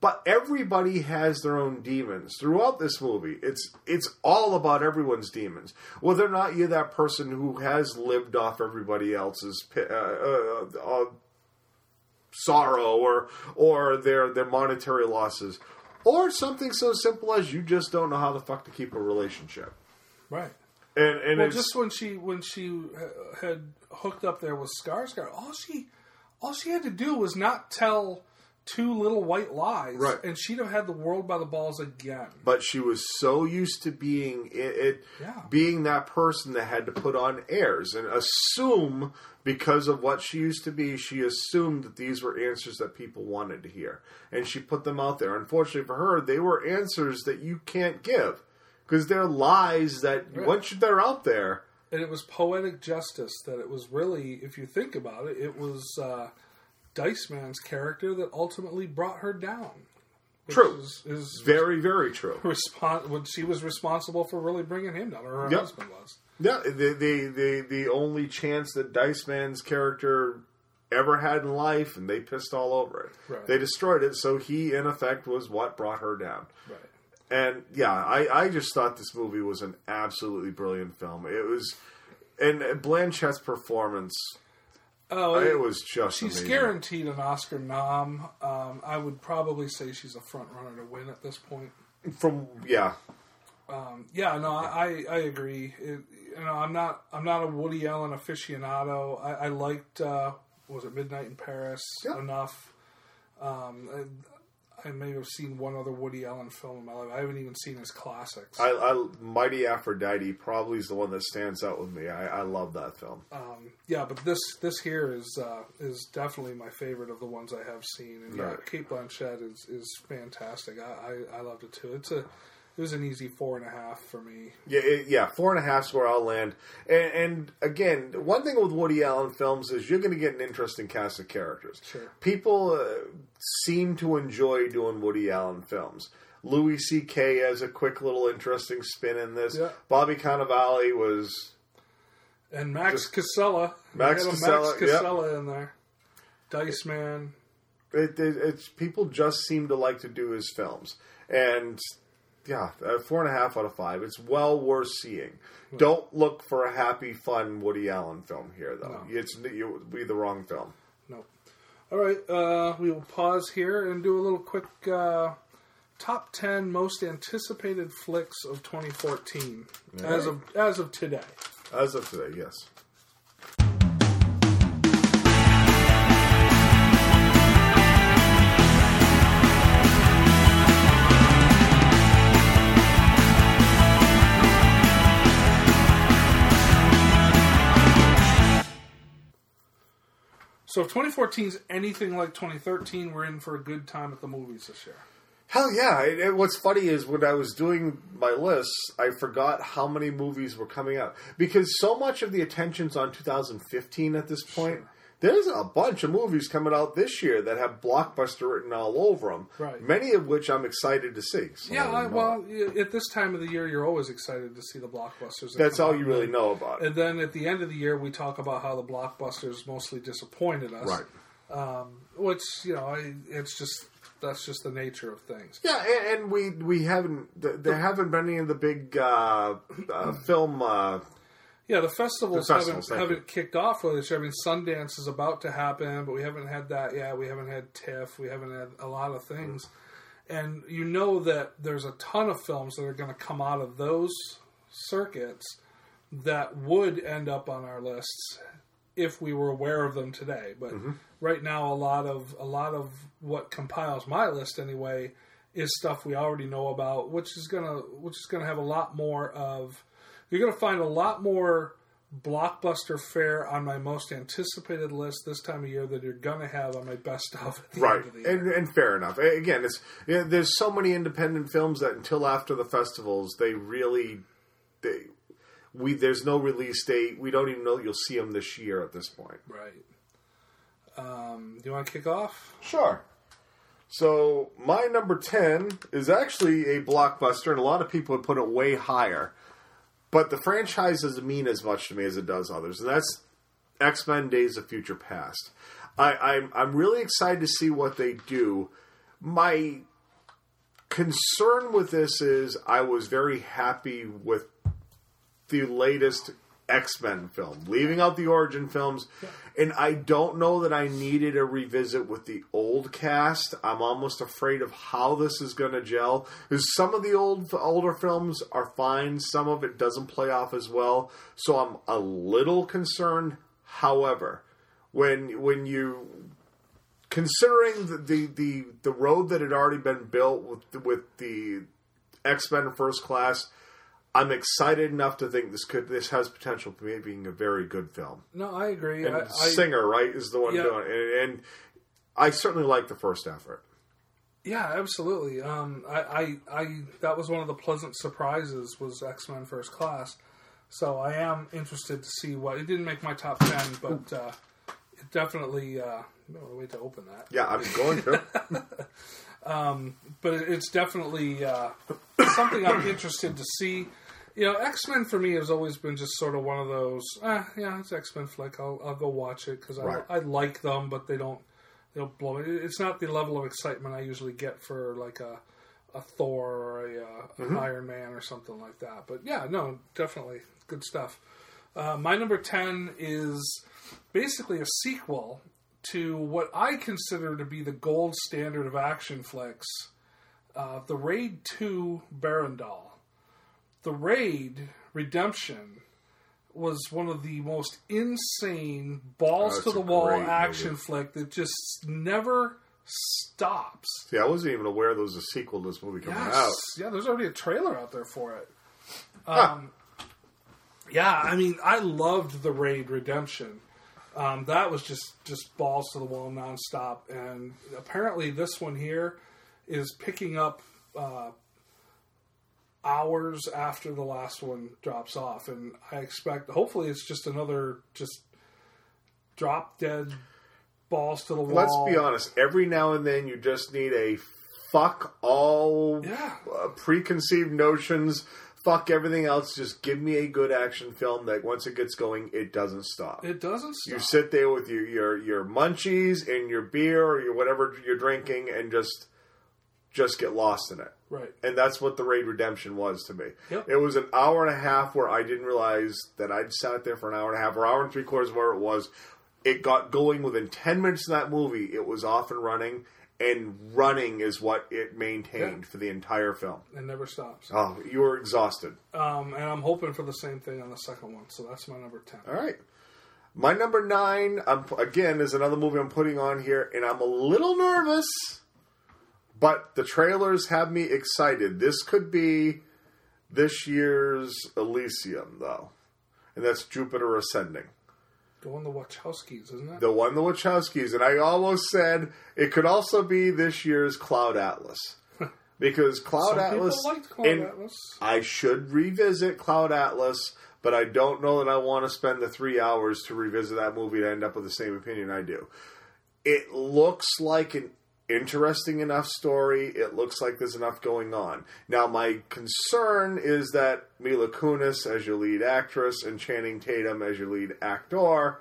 but everybody has their own demons throughout this movie. It's it's all about everyone's demons. Whether or not you're that person who has lived off everybody else's uh, uh, uh, sorrow or or their their monetary losses, or something so simple as you just don't know how the fuck to keep a relationship. Right. And and well, just when she when she uh, had hooked up there with Skarsgård, all she all she had to do was not tell two little white lies, Right. and she'd have had the world by the balls again. but she was so used to being it, it Yeah. being that person that had to put on airs and assume because of what she used to be she assumed that these were answers that people wanted to hear and she put them out there unfortunately for her they were answers that you can't give because they're lies that Right. once they're out there And it was poetic justice that it was really, if you think about it, it was uh, Dice Man's character that ultimately brought her down. True. Is, is very very true respon- when she was responsible for really bringing him down, or her Yep. husband was. Yeah, the, the the the only chance that Dice Man's character ever had in life, and they pissed all over it. Right. They destroyed it, so he, in effect, was what brought her down. Right. And yeah, I, I just thought this movie was an absolutely brilliant film. It was, and Blanchett's performance, Oh, it was just She's amazing. guaranteed an Oscar nom. Um, I would probably say she's a front runner to win at this point. From yeah, Um, yeah, no, I, I agree. It, you know, I'm not I'm not a Woody Allen aficionado. I, I liked uh, what was it Midnight in Paris enough. Um, I, I may have seen one other Woody Allen film in my life. I haven't even seen his classics. I, I Mighty Aphrodite probably is the one that stands out with me. I, I love that film. Um, yeah, but this this here is uh, is definitely my favorite of the ones I have seen. And yeah, Right. Cate Blanchett is, is fantastic. I, I, I loved it too. It's a it was an easy four and a half for me. Yeah, it, yeah, four and a half is where I'll land. And, and again, one thing with Woody Allen films is you're going to get an interesting cast of characters. Sure. People uh, seem to enjoy doing Woody Allen films. Louis C.K. has a quick little interesting spin in this. Yeah. Bobby Cannavale was And Max Casella, Max Casella, Max yep. In there. Dice Man. it, it, it's people just seem to like to do his films, and yeah, uh, four and a half out of five. It's well worth seeing. Don't look for a happy, fun Woody Allen film here, though. It's it would be the wrong film. No. All right, uh, we will pause here and do a little quick uh, top ten most anticipated flicks of 2014 All as of as of today. As of today, yes. So if 2014 is anything like 2013, we're in for a good time at the movies this year. Hell yeah! And- and what's funny is when I was doing my list, I forgot how many movies were coming out because so much of the attention's on 2015 at this point. There's a bunch of movies coming out this year that have blockbuster written all over them. Right. Many of which I'm excited to see. Some yeah, I, well, at this time of the year, you're always excited to see the blockbusters. that that's all you really know about it. And then at the end of the year, we talk about how the blockbusters mostly disappointed us. Right. Um, which you know, I, it's just that's just the nature of things. Yeah, and, and we we haven't there haven't been any of the big uh, uh, film. Uh, Yeah, the festivals, The festivals, haven't haven't kicked off really this year. I mean, Sundance is about to happen, but we haven't had that yet. We haven't had TIFF. We haven't had a lot of things, and you know that there's a ton of films that are going to come out of those circuits that would end up on our lists if we were aware of them today. But mm-hmm. right now, a lot of a lot of what compiles my list anyway is stuff we already know about, which is gonna which is gonna have a lot more of. You're gonna find a lot more blockbuster fare on my most anticipated list this time of year than you're gonna have on my best the right, end of the year. and, and fair enough. Again, it's yeah, there's so many independent films that until after the festivals, they really they we there's no release date. We don't even know you'll see them this year at this point. Right. Um, do you want to kick off? Sure. So my number ten is actually a blockbuster, and a lot of people would put it way higher. But the franchise doesn't mean as much to me as it does others, and that's X Men: Days of Future Past. I, I'm I'm really excited to see what they do. My concern with this is I was very happy with the latest X Men film, leaving out the origin films. And I don't know that I needed a revisit with the old cast. I'm almost afraid of how this is going to gel. Because some of the old older films are fine, some of it doesn't play off as well. So I'm a little concerned. However, when when you considering the the the, the road that had already been built with with the X Men First Class, I'm excited enough to think this could this has potential for me being a very good film. No, I agree. And I, I, Singer, right, is the one Yeah. doing it, and, and I certainly like the first effort. Yeah, absolutely. Um, I, I, I, that was one of the pleasant surprises was X Men First Class. So I am interested to see what it didn't make my top ten, but uh, it definitely. Uh, no way to open that. Yeah, I'm going to. um, but it's definitely uh, something I'm interested to see. You know, X Men for me has always been just sort of one of those. Ah, yeah, it's X Men flick. I'll, I'll go watch it because Right. I, I like them, but they don't they don't blow me. It's not the level of excitement I usually get for like a a Thor or a, uh, an Mhm. Iron Man or something like that. But yeah, no, definitely good stuff. Uh, my number ten is basically a sequel to what I consider to be the gold standard of action flicks, uh, the Raid Two Berandal. The Raid Redemption was one of the most insane balls to the wall action movie. flick that just never stops. See, I wasn't even aware there was a sequel to this movie coming Yes. out. Yeah, there's already a trailer out there for it. Huh. Um, Yeah, I mean, I loved the Raid Redemption. Um, that was just just balls to the wall nonstop, and apparently this one here is picking up uh, hours after the last one drops off, and I expect hopefully it's just another just drop dead balls to the wall. Let's be honest. Every now and then, you just need a fuck all Yeah. uh, preconceived notions. Fuck everything else. Just give me a good action film that once it gets going, it doesn't stop. It doesn't stop. You sit there with your your, your munchies and your beer or your whatever you're drinking, and just just get lost in it. Right. And that's what the Raid Redemption was to me. Yep. It was an hour and a half where I didn't realize that I'd sat there for an hour and a half or hour and three quarters where it was. It got going within 10 minutes of that movie. It was off and running. and running is what it maintained for the entire film. It never stops. Oh, you were exhausted. Um, and I'm hoping for the same thing on the second one. So that's my number ten. All right. My number nine, I'm, again, is another movie I'm putting on here, and I'm a little nervous, but the trailers have me excited. This could be this year's Elysium, though, and that's Jupiter Ascending. The one the Wachowskis, isn't it? The one the Wachowskis, and I almost said it could also be this year's Cloud Atlas. Because Cloud Atlas, liked Cloud and Atlas. I should revisit Cloud Atlas, but I don't know that I want to spend the three hours to revisit that movie to end up with the same opinion I do. It looks like an interesting enough story. It looks like there's enough going on. Now, my concern is that Mila Kunis as your lead actress and Channing Tatum as your lead actor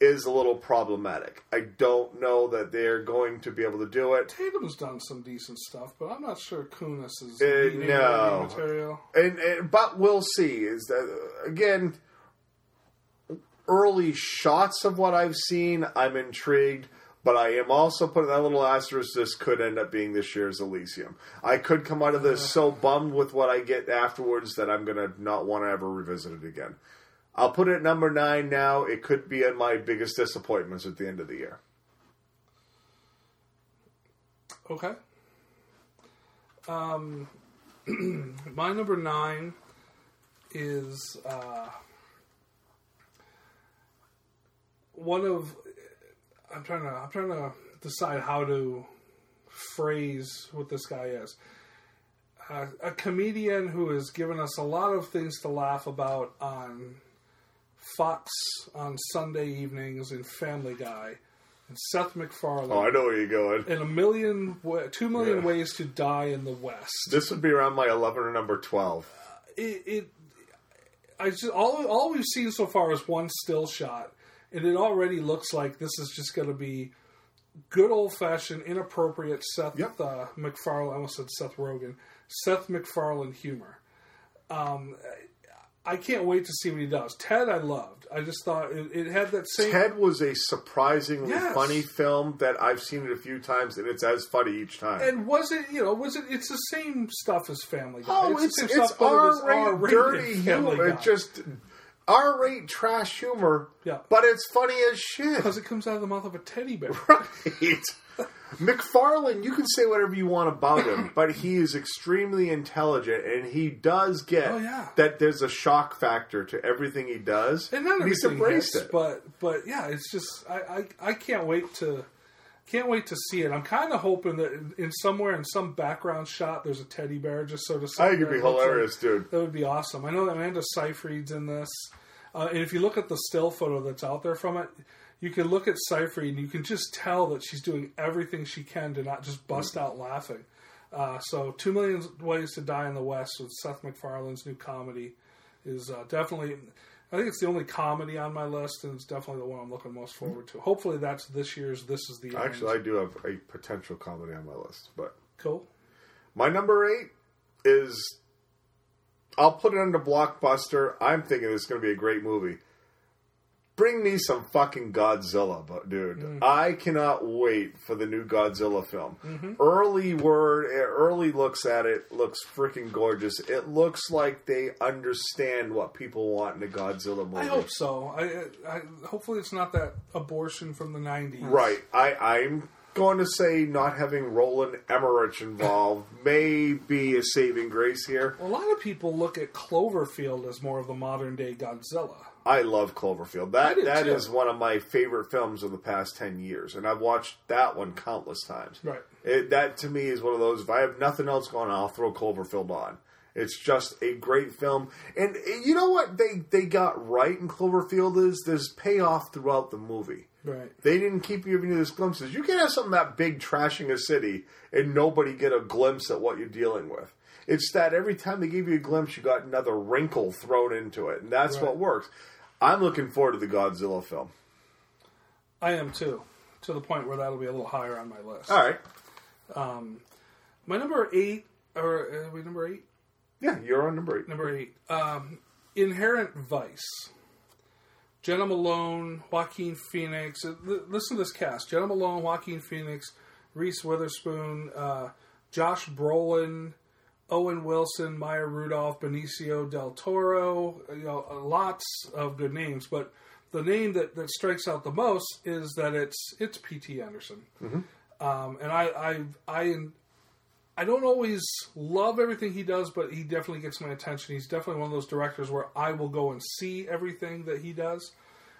is a little problematic. I don't know that they're going to be able to do it. Tatum's done some decent stuff, but I'm not sure Kunis is Uh, no. material. And, and but we'll see. Is that again? Early shots of what I've seen, I'm intrigued. But I am also putting that little asterisk. This could end up being this year's Elysium. I could come out of this so bummed with what I get afterwards that I'm gonna not want to ever revisit it again. I'll put it at number nine now. It could be in my biggest disappointments at the end of the year. Okay. Um, my number nine is uh, one of. I'm trying to. I'm trying to decide how to phrase what this guy is. Uh, a comedian who has given us a lot of things to laugh about on Fox on Sunday evenings and Family Guy, and Seth MacFarlane Oh, I know where you're going. in a million, two million Yeah. ways to die in the West. This would be around my eleven or number twelve. It, it I just all all we've seen so far is one still shot, and it already looks like this is just going to be good old fashioned inappropriate Seth uh, MacFarlane. I almost said Seth Rogen, Seth MacFarlane humor. Um, I can't wait to see what he does. Ted, I loved. I just thought it, it had that same. Ted was a surprisingly Yes. funny film that I've seen it a few times, and it's as funny each time. And was it, you know, was it? It's the same stuff as Family Guy. oh, the it's it's it is R-rate R-rated dirty humor. It's just R-rate trash humor. Yeah. but it's funny as shit. because it comes out of the mouth of a teddy bear. Right. MacFarlane, you can say whatever you want about him, but he is extremely intelligent, and he does get Oh, yeah. that there's a shock factor to everything he does. And not he's everything embraced hits, it. but but yeah, it's just I, I I can't wait to can't wait to see it. I'm kind of hoping that in, in somewhere in some background shot there's a teddy bear just so to. I think it'd be hilarious, dude. That would be awesome. I know that Amanda Seyfried's in this, uh, and if you look at the still photo that's out there from it, you can look at Seyfried and you can just tell that she's doing everything she can to not just bust out laughing. Uh, so, Two Million Ways to Die in the West with Seth MacFarlane's new comedy is uh, definitely. I think it's the only comedy on my list, and it's definitely the one I'm looking most forward to. Hopefully, that's this year's. This is the Actually, end. I do have a potential comedy on my list, but cool. my number eight is I'll put it under blockbuster. I'm thinking it's going to be a great movie. Bring me some fucking Godzilla, but dude, Mm. I cannot wait for the new Godzilla film. Mhm. Early word, early looks at it looks freaking gorgeous. It looks like they understand what people want in a Godzilla movie. I hope so. I, I hopefully it's not that abortion from the '90s. Right. I, I'm going to say not having Roland Emmerich involved may be a saving grace here. A lot of people look at Cloverfield as more of the modern day Godzilla. I love Cloverfield. That that too. is one of my favorite films of the past ten years, and I've watched that one countless times. Right. It, that to me is one of those. If I have nothing else going on, I'll throw Cloverfield on. It's just a great film, and you know what they they got right in Cloverfield is there's payoff throughout the movie. Right. They didn't keep giving you these glimpses. You can have something that big trashing a city and nobody get a glimpse at what you're dealing with. It's that every time they give you a glimpse, you got another wrinkle thrown into it, and that's Right. what works. I'm looking forward to the Godzilla film. I am too, to the point where that'll be a little higher on my list. All right. Um, my number eight, or uh, we number eight? Yeah, you're on number eight. Number eight. Um, Inherent Vice. Jena Malone, Joaquin Phoenix. Uh, Listen to this cast: Jena Malone, Joaquin Phoenix, Reese Witherspoon, uh, Josh Brolin, Owen Wilson, Maya Rudolph, Benicio del Toro. You know, lots of good names, but the name that, that strikes out the most is that it's it's P.T. Anderson. Um, and I, I I I don't always love everything he does, but he definitely gets my attention. He's definitely one of those directors where I will go and see everything that he does.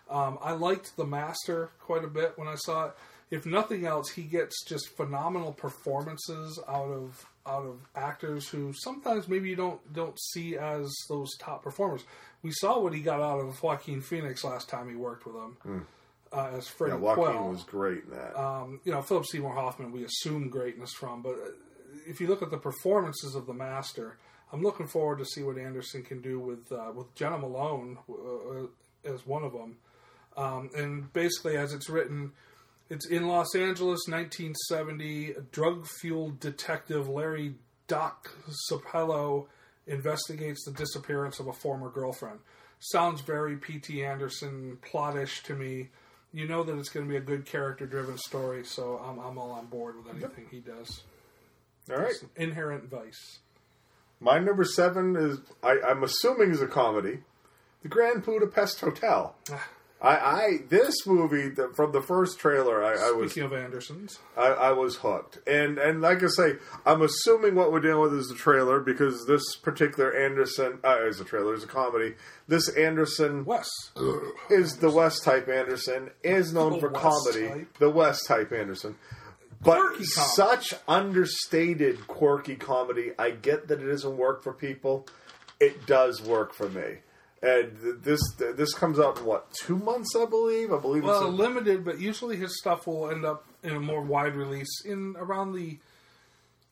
Um, I liked The Master quite a bit when I saw it. If nothing else, he gets just phenomenal performances out of out of actors who sometimes maybe you don't don't see as those top performers. We saw what he got out of Joaquin Phoenix last time he worked with him uh, as Freddie Yeah, Joaquin Quell was great in that. um, you know, Philip Seymour Hoffman, we assume greatness from, but uh, if you look at the performances of the master, I'm looking forward to see what Anderson can do with uh, with Jena Malone uh, as one of them. Um, and basically, as it's written, it's in Los Angeles, 1970. Drug fueled detective Larry Doc Sportello investigates the disappearance of a former girlfriend. Sounds very P.T. Anderson plottish to me. You know that it's going to be a good character driven story, so I'm, I'm all on board with anything he does. All right. It's Inherent Vice. My number seven is I, I'm assuming is a comedy, The Grand Budapest Hotel. Ah. I, I this movie the, from the first trailer, I, I was Speaking of Andersons, I, I was hooked, and and like I say, I'm assuming what we're dealing with is the trailer because this particular Anderson uh, is a trailer, is a comedy. This Anderson West is the West type Anderson, is known The for West comedy, type. the West type Anderson. But Quirky comedy. such understated, quirky comedy. I get that it doesn't work for people. It does work for me. And this this comes out in what two months, I believe. I believe well, it's a, limited, but usually his stuff will end up in a more wide release in around the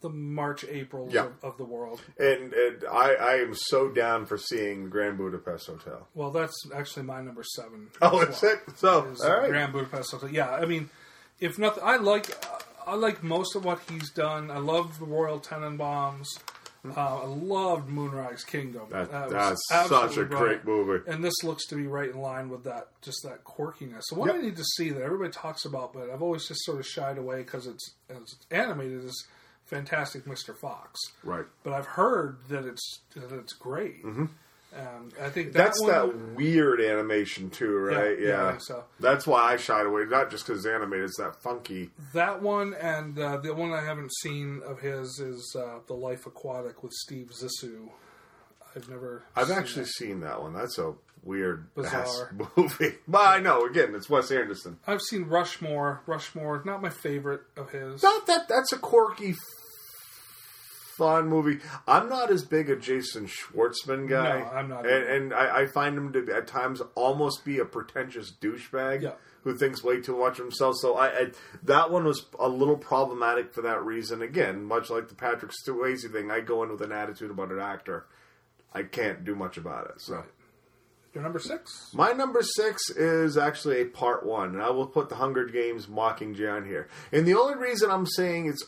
the March April Yeah. of, of the world. and and I, I am so down for seeing Grand Budapest Hotel. Well, that's actually my number seven. Oh, well. it? So is all right. Grand Budapest Hotel. Yeah, I mean, if nothing, I like I like most of what he's done. I love the Royal Tenenbaums. Uh, I loved Moonrise Kingdom. That- was that's such a great movie. And this looks to be right in line with that, just that quirkiness. So what I need to see that everybody talks about, but I've always just sort of shied away because it's, it's animated is Fantastic Mr. Fox. Right. But I've heard that it's that it's great. Um, I think that That's one, that weird animation too, right? Yeah, yeah, think so. That's why I shied away, not just because it's animated. It's that funky. That one and uh, the one I haven't seen of his is uh, The Life Aquatic with Steve Zissou. I've never. I've seen actually that. seen that one. That's a weird Bizarre. movie. But I know. Again, it's Wes Anderson. I've seen Rushmore. Rushmore, not my favorite of his. Not that that's a quirky, fun movie. I'm not as big a Jason Schwartzman guy. No, I'm not and, and I, I find him to be, at times almost be a pretentious douchebag. Yeah. Who thinks way too much of himself? So I, I that one was a little problematic for that reason. Again, much like the Patrick Swayze thing, I go in with an attitude about an actor. I can't do much about it. So Your number six. my number six is actually a part one, and I will put the Hunger Games Mockingjay on here. And the only reason I'm saying it's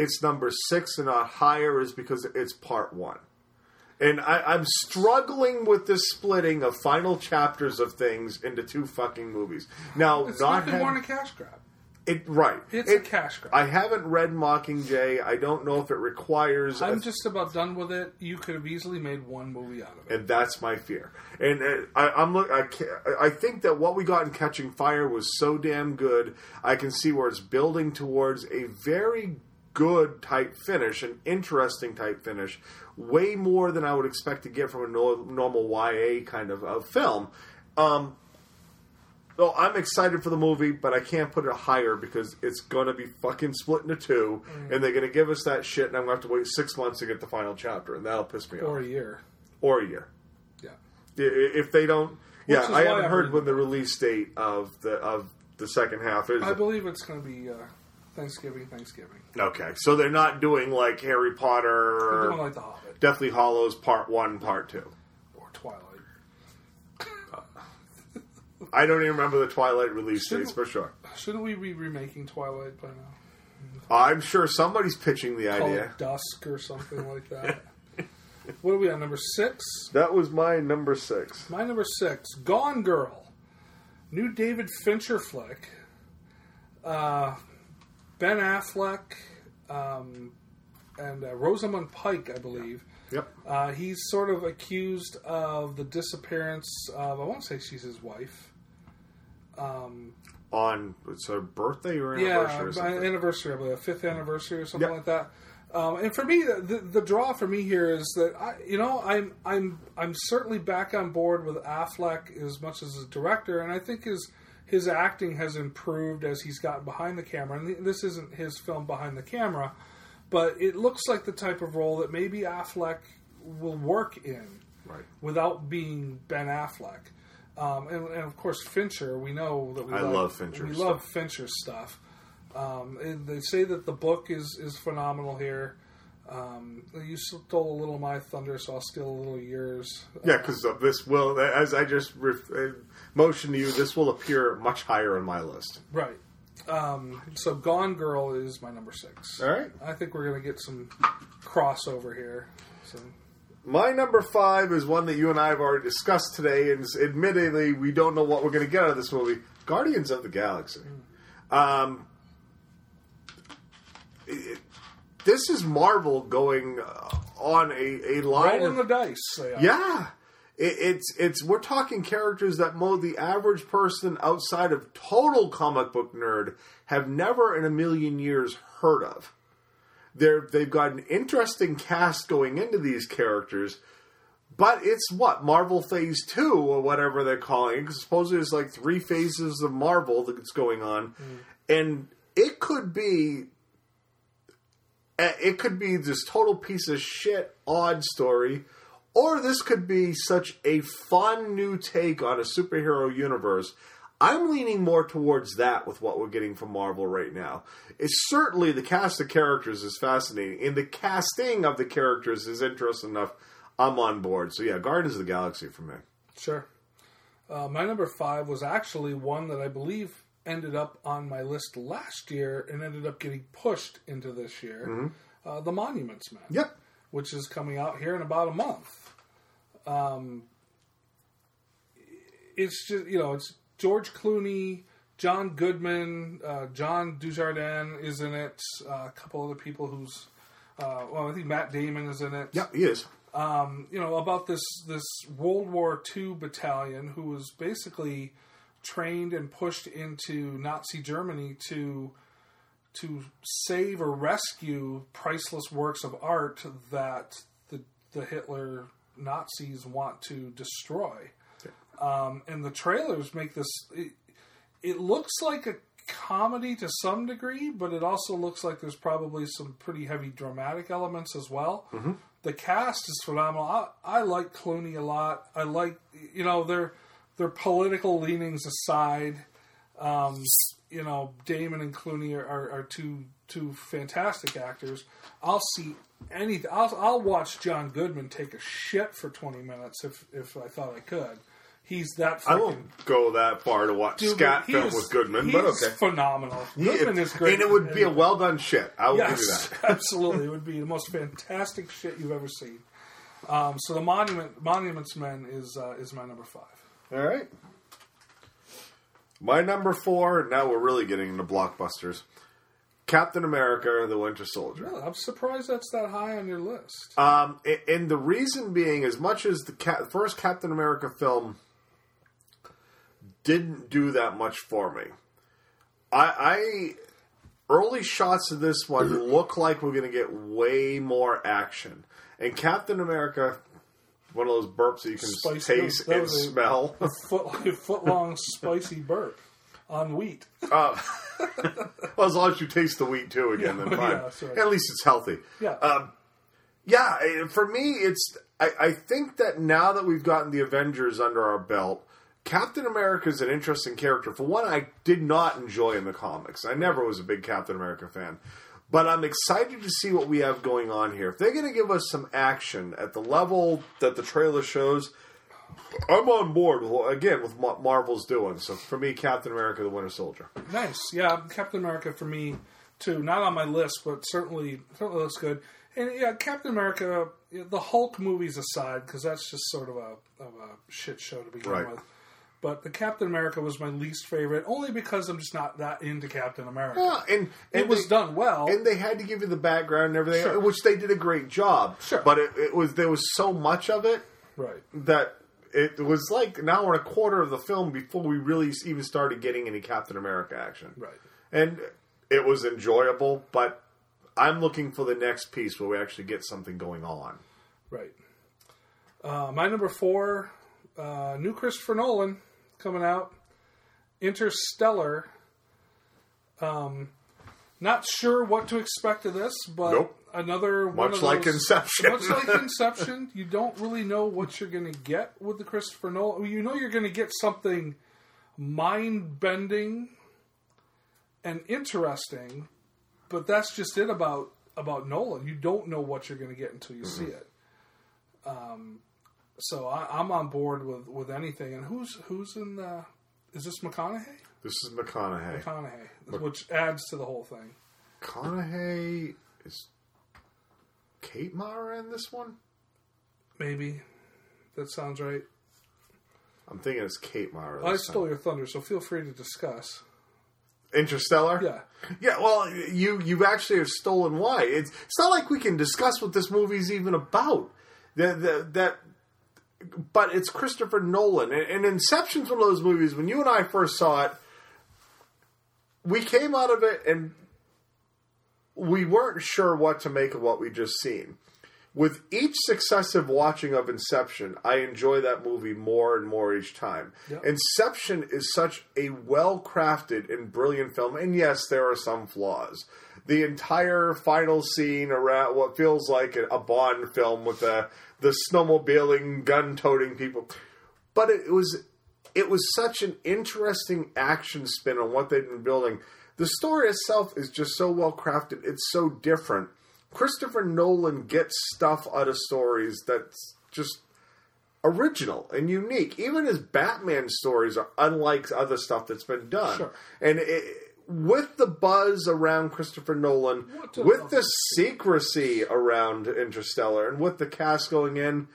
it's number six and not higher is because it's part one. And I, I'm struggling with this splitting of final chapters of things into two fucking movies. Now, It's not nothing more than a cash grab. it right. It's It- a cash grab. I haven't read Mockingjay. I don't know if it requires. I'm just about done with it. You could have easily made one movie out of it. and that's my fear. And uh, I, I'm look. I, I think that what we got in Catching Fire was so damn good. I can see where it's building towards a very good type finish, an interesting type finish, way more than I would expect to get from a no, normal YA kind of, of film. Um, so I'm excited for the movie, but I can't put it higher because it's gonna be fucking split into two, Mm. and they're gonna give us that shit, and I'm gonna have to wait six months to get the final chapter, and that'll piss me off. Or a year. Or a year. Yeah. If they don't, Which yeah, I haven't I heard heard- when the release date of the of the second half is. I believe it's going to be uh, Thanksgiving, Thanksgiving. Okay, so they're not doing like Harry Potter They're doing like The Hobbit Deathly Hollows Part One, Part Two. or Twilight. I don't even remember the Twilight release dates for sure. Shouldn't we be remaking Twilight by now? I'm sure somebody's pitching the Call idea. it Dusk or something like that. what are we on? Number six? That was my number six. My number six, Gone Girl. New David Fincher flick. Uh, Ben Affleck um, and uh, Rosamund Pike, I believe. Yep. Uh, he's sort of accused of the disappearance of, I won't say she's his wife. Um, On it's a birthday or anniversary yeah, or something. anniversary, I believe, a fifth anniversary or something Yep. like that. Um, and for me, the, the draw for me here is that I, you know, I'm I'm I'm certainly back on board with Affleck as much as a director, and I think his his acting has improved as he's gotten behind the camera. And this isn't his film behind the camera, but it looks like the type of role that maybe Affleck will work in Right. without being Ben Affleck. Um, and, and of course, Fincher. We know that we I like, love Fincher We stuff. love Fincher stuff. Um, and they say that the book is is phenomenal here. Um, you stole a little of my thunder, so I'll steal a little of yours. Yeah, because of this will, as I just ref- motioned to you, this will appear much higher on my list. Right. Um, so Gone Girl is my number six. All right. I think we're going to get some crossover here. So My number five is one that you and I have already discussed today, and admittedly, we don't know what we're going to get out of this movie Guardians of the Galaxy. Um, it- this is Marvel going uh, on a, a line rolling of the dice. Are. Yeah. It, it's it's we're talking characters that mo the average person outside of total comic book nerd have never in a million years heard of. They're they've got an interesting cast going into these characters, but it's what Marvel Phase Two or whatever they're calling it. supposedly there's like three phases of Marvel that's going on, and it could be uh, it could be this total piece of shit odd story or this could be such a fun new take on a superhero universe i'm leaning more towards that with what we're getting from marvel right now it's certainly the cast of characters is fascinating and the casting of the characters is interesting enough i'm on board so yeah guardians of the galaxy for me Sure. Uh, my number five was actually one that I believe ended up on my list last year and ended up getting pushed into this year. Mhm. Uh, the Monuments Man. Yep. Which is coming out here in about a month. Um, it's just you know it's George Clooney, John Goodman, uh, John Dujardin is in it. Uh, a couple other people who's uh, well, I think Matt Damon is in it yeah he is um, you know, about this this World War II battalion who was basically trained and pushed into Nazi Germany to to save or rescue priceless works of art that the the Hitler Nazis want to destroy. Um, and the trailers make this. It, it looks like a comedy to some degree, but it also looks like there's probably some pretty heavy dramatic elements as well. Mhm. The cast is phenomenal. I, I like Clooney a lot. I like you know their their political leanings aside. Um, you know, Damon and Clooney are, are, are two two fantastic actors. I'll see any. I'll I'll watch John Goodman take a shit for twenty minutes if if I thought I could. He's that. i won't go that far to watch Dude, scat film is- with goodman he but okay phenomenal. He- Goodman is great, and it would be a well done shit i will yes, give you that absolutely. It would be the most fantastic shit you've ever seen. Um, so the monument Monuments Men is uh, is my number five. All right. My number four, now we're really getting into blockbusters. Captain America, the Winter Soldier. I'm surprised that's that high on your list. Um, and the reason being, as much as the ca- first Captain America film didn't do that much for me, I, I early shots of this one look like we're going to get way more action. And Captain America, one of those burps that you can Spicy- taste and smell. A foot, a foot long spicy burp on wheat. Uh, well, as long as you taste the wheat too again, Yeah, then fine. yeah, right. At least it's healthy. Yeah. Um, yeah, eh, for me, it's. I, I think that now that we've gotten the Avengers under our belt, Captain America is an interesting character. For one, I did not enjoy in the comics. I never was a big Captain America fan. But I'm excited to see what we have going on here. If they're going to give us some action at the level that the trailer shows, I'm on board with, again with what Marvel's doing. So for me, Captain America: The Winter Soldier. Nice, yeah. Captain America for me too. Not on my list, but certainly certainly looks good. And yeah, Captain America. The Hulk movies aside, because that's just sort of a of a shit show to begin Right. with. But the Captain America was my least favorite, only because I'm just not that into Captain America. Yeah, and, and it was they- done well. and they had to give you the background and everything, Sure. which they did a great job. Sure. but it, it was there was so much of it right. that it was like an hour and a quarter of the film before we really even started getting any Captain America action. Right. And it was enjoyable, but I'm looking for the next piece where we actually get something going on. Right. Uh, my number four, uh, new Christopher Nolan coming out. Interstellar. Um, not sure what to expect of this, but Nope. another one Much of like those- Inception. Much like Inception, you don't really know what you're going to get with the Christopher Nolan. You know you're going to get something mind bending and interesting, but that's just it about about Nolan. You don't know what you're going to get until you see it. Um, so I, I'm on board with, with anything. And who's who's in the? Is this McConaughey? This is McConaughey. McConaughey, which adds to the whole thing. McConaughey is Kate Mara in this one. Maybe that sounds right. I'm thinking it's Kate Mara. I stole time. your thunder, so feel free to discuss. Interstellar. Yeah. Yeah, well, you you actually have stolen why. It's it's not like we can discuss what this movie's even about. That, that but it's Christopher Nolan, and, and Inception's one of those movies. When you and I first saw it, we came out of it and we weren't sure what to make of what we just seen. With each successive watching of Inception, I enjoy that movie more and more each time. Yep. Inception is such a well crafted and brilliant film, and yes, there are some flaws. The entire final scene around what feels like a, Bond film with the the snowmobiling, gun toting people, but it was it was such an interesting action spin on what they've been building. The story itself is just so well crafted. It's so different. Christopher Nolan gets stuff out of stories that's just original and unique. Even his Batman stories are unlike other stuff that's been done. Sure. And it, with the buzz around Christopher Nolan, with the secrecy around Interstellar, and with the cast going in,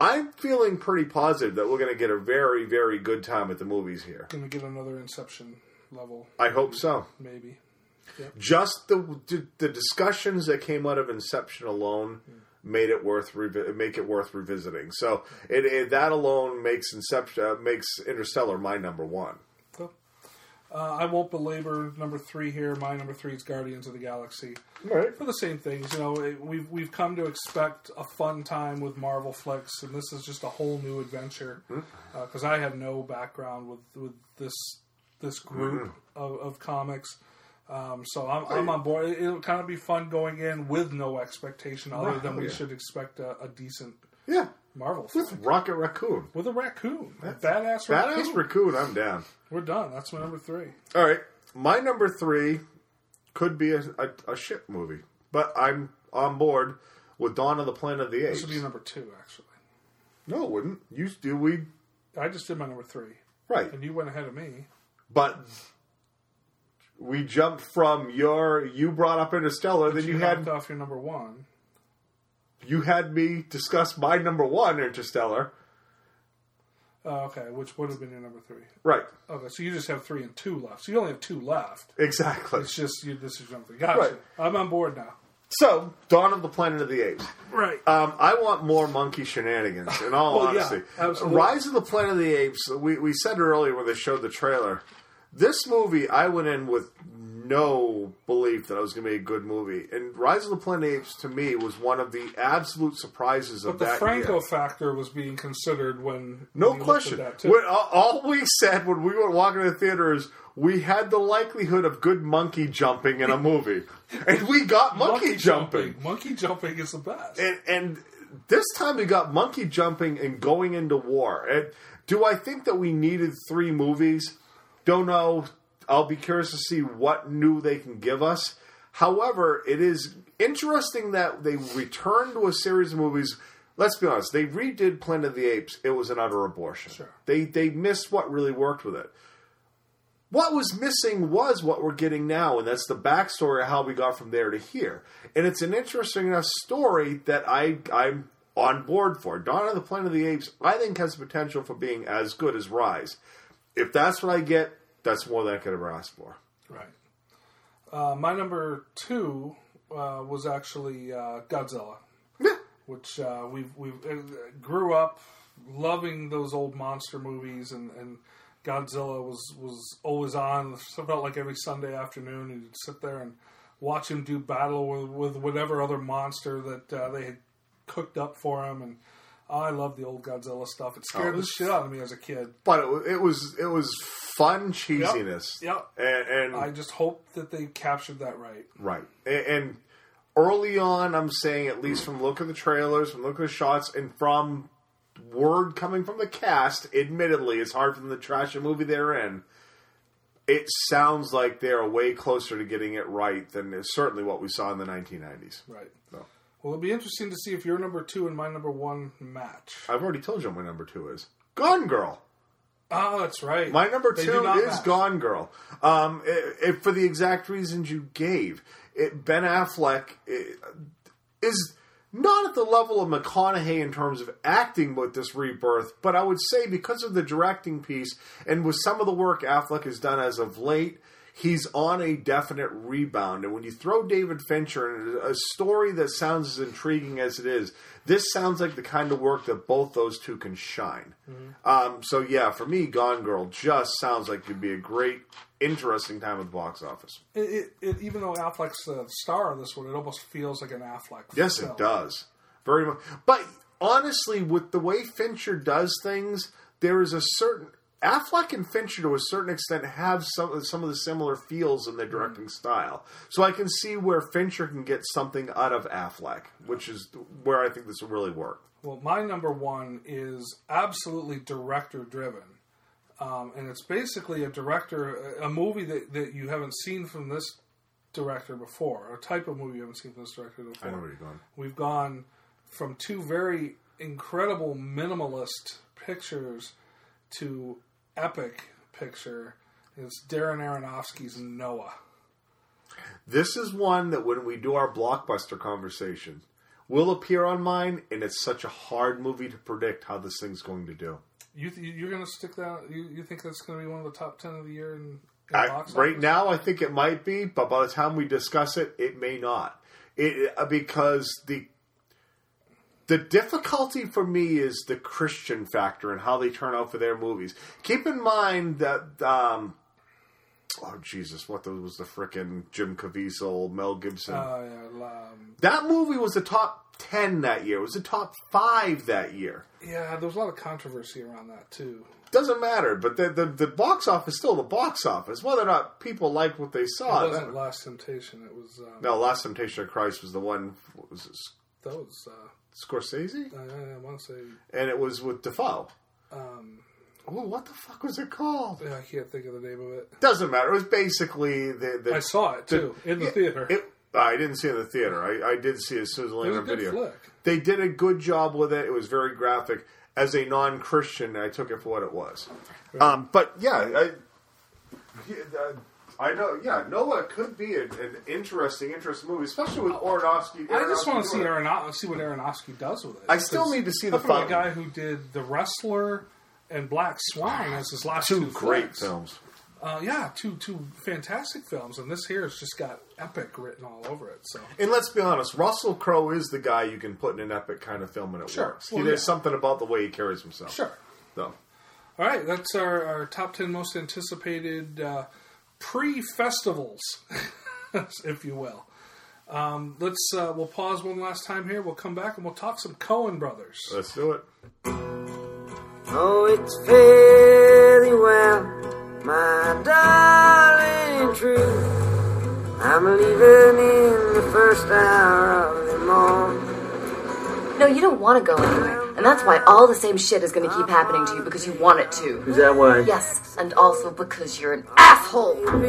I'm feeling pretty positive that we're going to get a very, very good time at the movies here. Going to get another Inception level, I hope so. maybe. Just the the discussions that came out of Inception alone made it worth revi- make it worth revisiting. So it, it that alone makes Inception uh, makes Interstellar my number one. Uh, I won't belabor number three here. My number three is Guardians of the Galaxy. Right. For the same things, you know, it, we've we've come to expect a fun time with Marvel flicks, and this is just a whole new adventure. Because I have no background with with this this group of, of comics. Um, so I'm, I'm on board. It- It'll kind of be fun going in with no expectation other than we Yeah. should expect a, a decent Yeah, Marvel with. Rocket Raccoon. with a raccoon, a badass Badass raccoon. Raccoon, I'm down. We're done. That's my number three. All right, my number three could be a, a, a ship movie, but I'm on board with Dawn of the Planet of the Apes. This would be number two, actually. no, it wouldn't. You do we I just did my number three, right? and you went ahead of me. But we jumped from your you brought up Interstellar, then you, had off your number one. You had me discuss my number one Interstellar. Oh, okay, which would have been your number three. Right. Okay, so you just have three and two left. So you only have two left. Exactly. It's just you. This is three. Gotcha. Right. I'm on board now. So, Dawn of the Planet of the Apes. Right. Um, I want more monkey shenanigans, in all Well, yeah, honesty. absolutely. Rise of the Planet of the Apes, we, we said earlier when they showed the trailer. This movie, I went in with no belief that it was going to be a good movie. And Rise of the Planet Apes, to me, was one of the absolute surprises But of the that Franco year. factor was being considered when No when you at question. When- all- we said when we were walking to the theater is we had the likelihood of good monkey jumping in a movie, and we got monkey, jumping. Monkey jumping is the best. And, and this time we got monkey jumping and going into war. And do I think that we needed three movies? Don't know. I'll be curious to see what new they can give us. However, it is interesting that they returned to a series of movies. Let's be honest, they redid Planet of the Apes. It was an utter abortion. Sure. They they missed what really worked with it. What was missing was what we're getting now, and that's the backstory of how we got from there to here. And it's an interesting enough story that I I'm on board for. Dawn of the Planet of the Apes, I think, has the potential for being as good as Rise. If that's what I get, that's more than I could ever ask for. Right. Uh, my number two uh, was actually uh, Godzilla. Yeah. Which uh, we've we uh, grew up loving those old monster movies, and, and Godzilla was was always on. It felt like every Sunday afternoon, and you'd sit there and watch him do battle with, with whatever other monster that uh, they had cooked up for him, and I love the old Godzilla stuff. It scared Oh, the shit out of me as a kid. But it, it was it was fun cheesiness. Yep. And, and I just hope that they captured that right. Right. And, and early on, I'm saying, at least from look at the trailers, from look at the shots, and from word coming from the cast, admittedly, it's hard from the trash of movie they're in. It sounds like they're way closer to getting it right than certainly what we saw in the 1990s. Right. So, Well, it'll be interesting to see if your number two and my number one match. I've already told you what my number two is Gone Girl. Oh, that's right. My number They two is match. Gone Girl. Um, it, it- for the exact reasons you gave. It, ben Affleck is not at the level of McConaughey in terms of acting with this rebirth, but I would say because of the directing piece and with some of the work Affleck has done as of late, he's on a definite rebound. And when you throw David Fincher in a story that sounds as intriguing as it is, this sounds like the kind of work that both those two can shine. Um, so yeah, for me, Gone Girl just sounds like it'd be a great, interesting time at the box office. It, it, it, even though Affleck's the star of this one, it almost feels like an Affleck. Yes, film. it does. Very much. But honestly, with the way Fincher does things, there is a certain Affleck and Fincher, to a certain extent, have some some of the similar feels in their directing style. So I can see where Fincher can get something out of Affleck, which is where I think this will really work. Well, my number one is absolutely director driven. Um, and it's basically a director, a movie that, that you haven't seen from this director before, a type of movie you haven't seen from this director before. I know where you're going. We've gone from two very incredible minimalist pictures to epic picture. It's Darren Aronofsky's Noah. This is one that when we do our blockbuster conversation will appear on mine, and it's such a hard movie to predict how this thing's going to do. You th- you're going to stick that? You, you think that's going to be one of the top ten of the year in, in I, box right now, I think it might be, but by the time we discuss it, it may not. It uh, because the the difficulty for me is the Christian factor and how they turn out for their movies. Keep in mind that. Um, Oh Jesus! What was the frickin' Jim Caviezel, Mel Gibson? Uh, yeah, um, that movie was the top ten that year. It was the top five that year. yeah, there was a lot of controversy around that too. Doesn't matter, but the, the the box office is still the box office. Whether or not people liked what they saw, it wasn't that- Last Temptation. It was um, no. Last Temptation of Christ was the one. What was it, that was uh, Scorsese, I, I want to say and it was with Dafoe. um, Oh, what the fuck was it called? I can't think of the name of it. Doesn't matter. It was basically the. the I saw it too in the yeah, theater. It, I didn't see it in the theater. I, I did see it as soon as it landed a on good video. flick. They did a good job with it. It was very graphic. As a non-Christian, I took it for what it was. Um, but yeah, I, yeah, uh, I know. Yeah, Noah could be an, an interesting, interesting movie, especially with Aronofsky. I just want to see doing it. Aronof- see what Aronofsky does with it. I still need to see the talking guy who did The Wrestler and Black Swan as his last two, Two great flicks. films. Uh, yeah, two two fantastic films, and this here has just got epic written all over it. So And let's be honest, Russell Crowe is the guy you can put in an epic kind of film and it Sure. works. Well, he, there's yeah. something about the way he carries himself. sure. So, All right, that's our, our top 10 most anticipated uh, pre festivals, if you will. Um, let's uh, we'll pause one last time here. We'll come back and we'll talk some Coen brothers. let's do it. Oh, it's fairly well, my darling, true. I'm leaving in the first hour of the morning. No, you don't want to go anywhere. And that's why all the same shit is going to keep happening to you because you want it to. Is that why? Yes, and also because you're an asshole. Be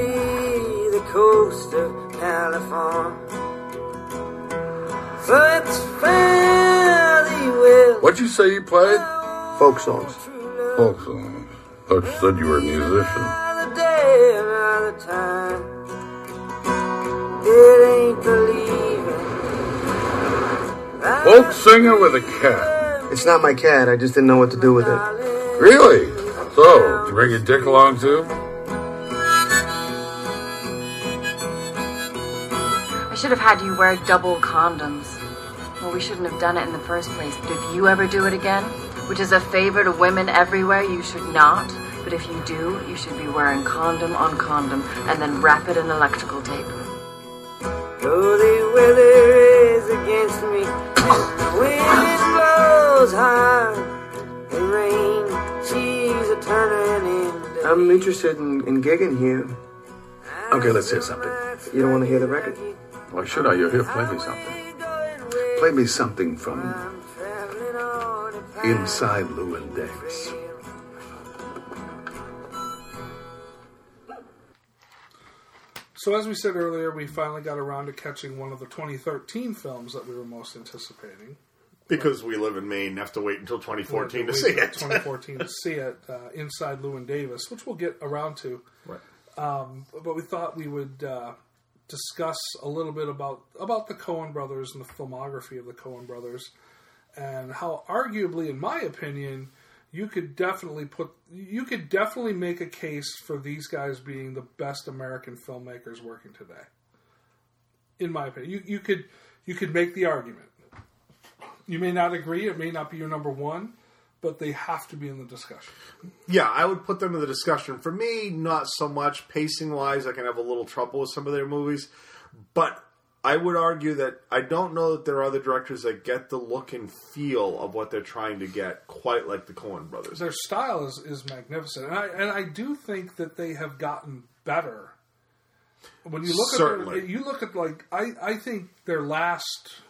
the coast of California. So it's fairly. What'd you say you played? Folk songs. Folk songs. Thought you said you were a musician. Another day, another time. It ain't believing. folk singer with a cat. It's not my cat. I just didn't know what to do with it. Really? So, you bring your dick along too? I should have had you wear double condoms. Well, we shouldn't have done it in the first place. But if you ever do it again, which is a favor to women everywhere, you should not. But if you do, you should be wearing condom on condom and then wrap it in electrical tape. Though the weather is against me, and the wind blows hard, the rain, she's a turning into I'm interested in, in gigging here. Okay, let's hear something. You don't want to hear the record? Why should I? You're here. Play me something. Play me something from inside Llewyn Davis. So, as we said earlier, we finally got around to catching one of the 2013 films that we were most anticipating. Because we live in Maine, and have to wait until 2014 to see it. 2014 to see it uh, inside Llewyn Davis, which we'll get around to. Right. Um, but we thought we would uh, discuss a little bit about about the Coen brothers and the filmography of the Coen brothers, and how arguably, in my opinion, you could definitely put you could definitely make a case for these guys being the best American filmmakers working today. In my opinion, you you could you could make the argument. You may not agree; it may not be your number one, but they have to be in the discussion. Yeah, I would put them in the discussion. For me, not so much pacing wise. I can have a little trouble with some of their movies, but I would argue that I don't know that there are other directors that get the look and feel of what they're trying to get quite like the Coen brothers. Their style is, is magnificent, and I and I do think that they have gotten better. When you look Certainly. at their, you look at like I I think their last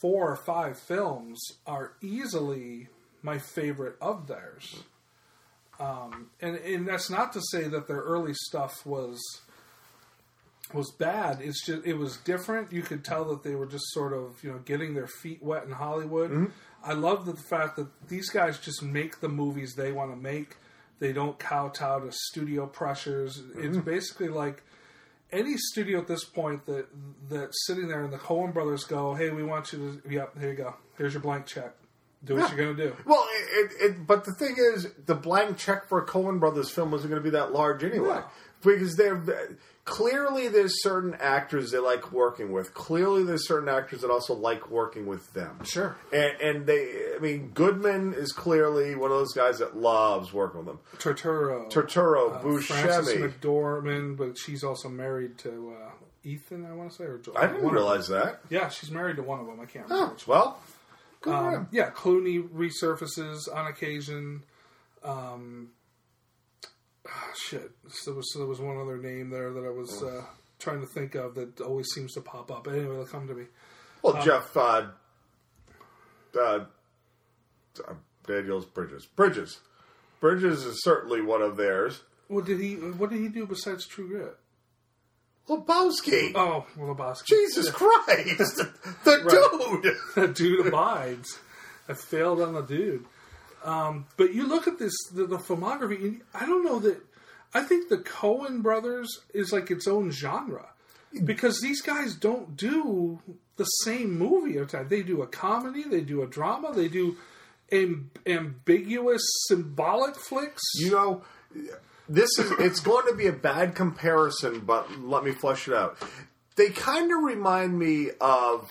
four or five films are easily my favorite of theirs. Um, and and that's not to say that their early stuff was was bad. It's just it was different. You could tell that they were just sort of you know getting their feet wet in Hollywood. Mhm. I love the fact that these guys just make the movies they want to make. They don't kowtow to studio pressures. It's Mhm. basically like any studio at this point that that's sitting there and the Coen brothers go, "Hey, we want you to. Yep, here you go. Here's your blank check. Do what Yeah. you're gonna do." Well, it, it, but the thing is, the blank check for a Coen Brothers film wasn't going to be that large anyway, No. because they're clearly there's certain actors they like working with. Clearly, there's certain actors that also like working with them. Sure. and, and they, I mean, Goodman is clearly one of those guys that loves working with them. Turturro, Turturro, uh, Frances McDormand, but she's also married to uh, Ethan. I want to say, or I didn't realize that. Yeah, she's married to one of them. I can't remember. Oh, well, good Um, yeah, Clooney resurfaces on occasion. Um, ah, shit, so there, was, so there was one other name there that I was uh, trying to think of that always seems to pop up. Anyway, it'll come to me. Well, Um, Jeff, uh, uh, uh, Daniels Bridges, Bridges, Bridges is certainly one of theirs. What did he? What did he do besides True Grit? Lebowski. Oh, Lebowski. Jesus Yeah. Christ, the dude. the dude abides. I failed on the dude. Um, but you look at this, the, the filmography. I don't know that. I think the Coen brothers is like its own genre because these guys don't do the same movie every time. They do a comedy, they do a drama, they do am- ambiguous, symbolic flicks. You know, this is it's going to be a bad comparison, but let me flesh it out. They kind of remind me of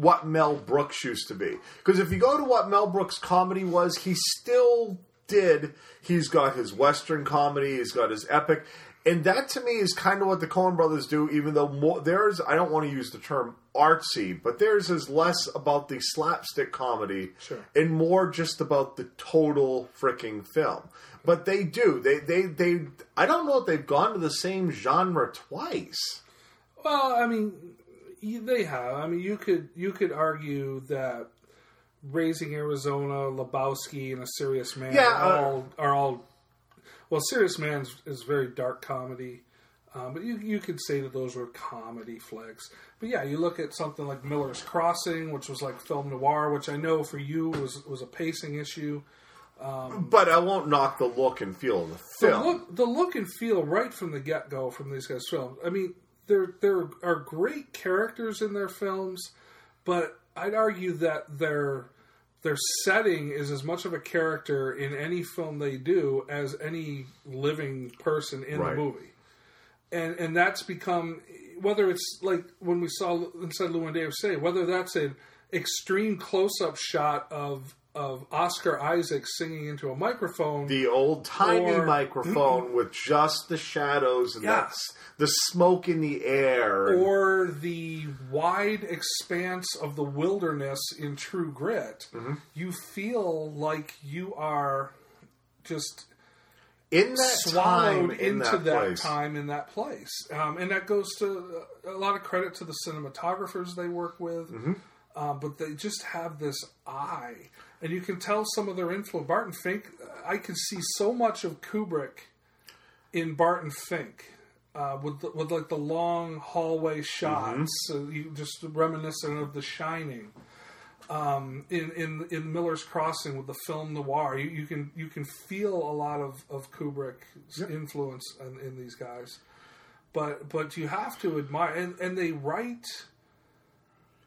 what Mel Brooks used to be. Because if you go to what Mel Brooks' comedy was, he still did. He's got his Western comedy, he's got his epic. And that to me is kind of what the Coen brothers do, even though more, theirs, I don't want to use the term artsy, but theirs is less about the slapstick comedy Sure. and more just about the total freaking film. But they do. They, they, they, I don't know if they've gone to the same genre twice. Well, I mean, they have. I mean, you could you could argue that Raising Arizona, Lebowski, and A Serious Man Yeah, are uh, all are all. Well, Serious Man is very dark comedy, um, but you you could say that those were comedy flicks. But yeah, you look at something like Miller's Crossing, which was like film noir, which I know for you was was a pacing issue. Um, But I won't knock the look and feel of the the film. look, the look and feel right from the get go from these guys' films. I mean, there there are great characters in their films, but I'd argue that their their setting is as much of a character in any film they do as any living person in Right. the movie, and and that's become whether it's like when we saw inside Llewyn Davis say whether that's an extreme close up shot of of Oscar Isaac singing into a microphone, The old timey Or- microphone with just the shadows and Yeah. that's the smoke in the air. or the wide expanse of the wilderness in True Grit, Mm-hmm. you feel like you are just in that swallowed time, in into that that, time in that place, um, and that goes to a lot of credit to the cinematographers they work with. Mm-hmm. Um, but they just have this eye, and you can tell some of their influence. Barton Fink, I can see so much of Kubrick in Barton Fink. Uh, with the, with like the long hallway shots, so you just reminiscent of The Shining. Um, in, in in Miller's Crossing with the film noir, you, you can you can feel a lot of of Kubrick's influence in, in these guys, but but you have to admire and, and they write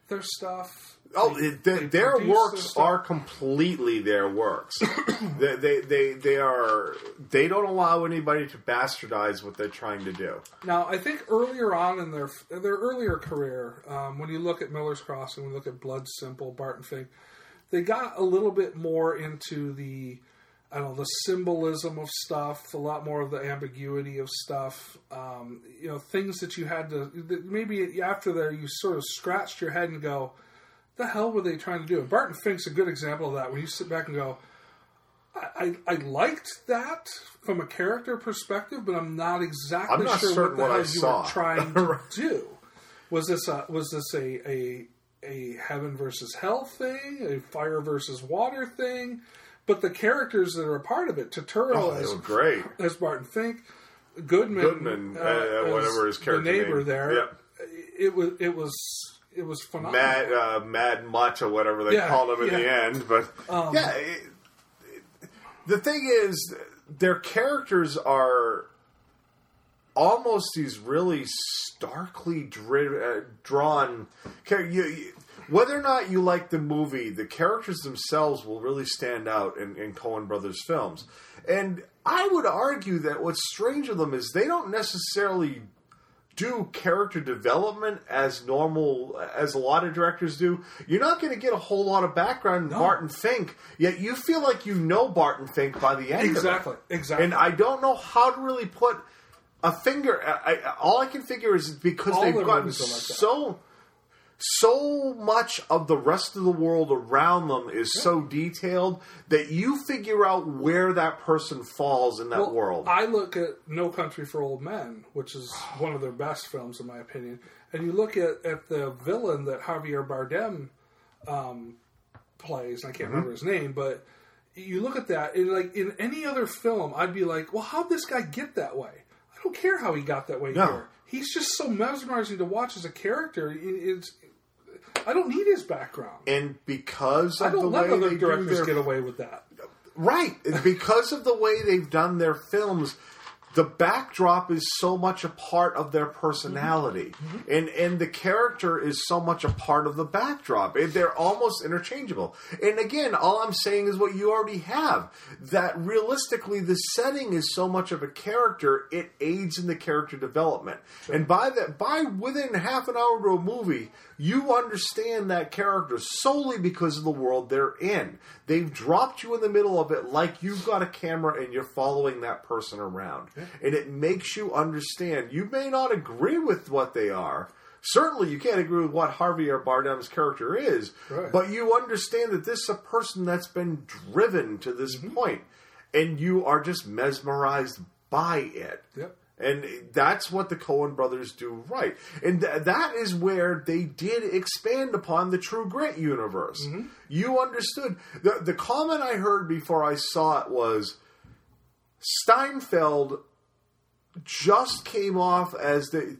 their stuff. Oh, They- they their produce their works are completely their works. they, they, they, they are. They don't allow anybody to bastardize what they're trying to do. Now, I think earlier on in their their earlier career, um, when you look at Miller's Crossing, when you look at Blood Simple, Barton Fink, they got a little bit more into the I don't know the symbolism of stuff, a lot more of the ambiguity of stuff. Um, you know, things that you had to maybe after there you sort of scratched your head and go, "The hell were they trying to do?" And Barton Fink's a good example of that. When you sit back and go, I, I, I liked that from a character perspective, but I'm not exactly I'm not sure what the what I you saw. were trying to do. Was this a was this a, a a heaven versus hell thing, a fire versus water thing? But the characters that are a part of it, Turturro Oh, as great. as Barton Fink, Goodman, Goodman, uh, as whatever his character the neighbor name. there. Yep. It was it was it was phenomenal. Mad, uh, Mad Mutt or whatever they Yeah, called him in the end. But Um, yeah, it, it- the thing is, their characters are almost these really starkly dri- uh, drawn. You, you, whether or not you like the movie, the characters themselves will really stand out in, in Coen Brothers films. And I would argue that what's strange of them is they don't necessarily do character development as normal as a lot of directors do. You're not going to get a whole lot of background in Barton Fink, yet you feel like you know Barton Fink by the end. Exactly, of it. exactly. And I don't know how to really put a finger. I, I, all I can figure is because All they've gotten like so so much of the rest of the world around them is so detailed that you figure out where that person falls in that Well, world. I look at No Country for Old Men, which is one of their best films in my opinion, and you look at, at the villain that Javier Bardem um, plays. and I can't Mhm. remember his name, but you look at that, and like in any other film, I'd be like, "Well, how'd this guy get that way?" I don't care how he got that way No. here. He's just so mesmerizing to watch as a character. It's I don't need his background. and because I don't the let way other they do directors their get away with that. Right. Because of the way they've done their films, the backdrop is so much a part of their personality. Mm-hmm. And and the character is so much a part of the backdrop. They're almost interchangeable. And again, all I'm saying is what you already have. That realistically the setting is so much of a character, it aids in the character development. And by that by within half an hour to a movie, you understand that character solely because of the world they're in. They've dropped you in the middle of it like you've got a camera and you're following that person around. And it makes you understand. You may not agree with what they are. Certainly, you can't agree with what Javier Bardem's character is, Right. but you understand that this is a person that's been driven to this mm-hmm. point, and you are just mesmerized by it. Yep. And that's what the Coen brothers do right. And th- that is where they did expand upon the True Grit universe. Mm-hmm. You understood. The, the comment I heard before I saw it was Steinfeld just came off as the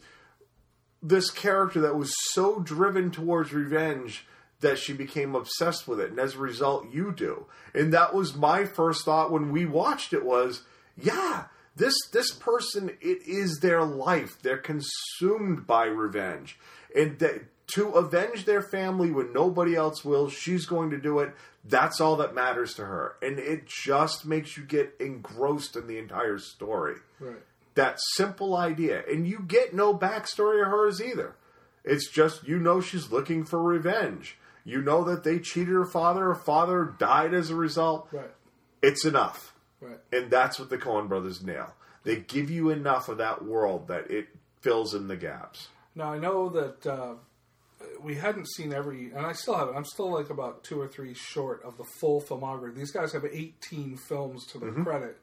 this character that was so driven towards revenge that she became obsessed with it and as a result you do and that was my first thought when we watched it was yeah this this person it is their life they're consumed by revenge and to avenge their family when nobody else will. She's going to do it. That's all that matters to her. And it just makes you get engrossed in the entire story. Right. That simple idea. And you get no backstory of hers either. It's just, you know, she's looking for revenge. You know that they cheated her father. Her father died as a result. Right. It's enough. Right. And that's what the Coen brothers nail. They give you enough of that world that it fills in the gaps. Now I know that uh, we hadn't seen every, and I still haven't. I'm still like about two or three short of the full filmography. These guys have 18 films to their Mhm. credit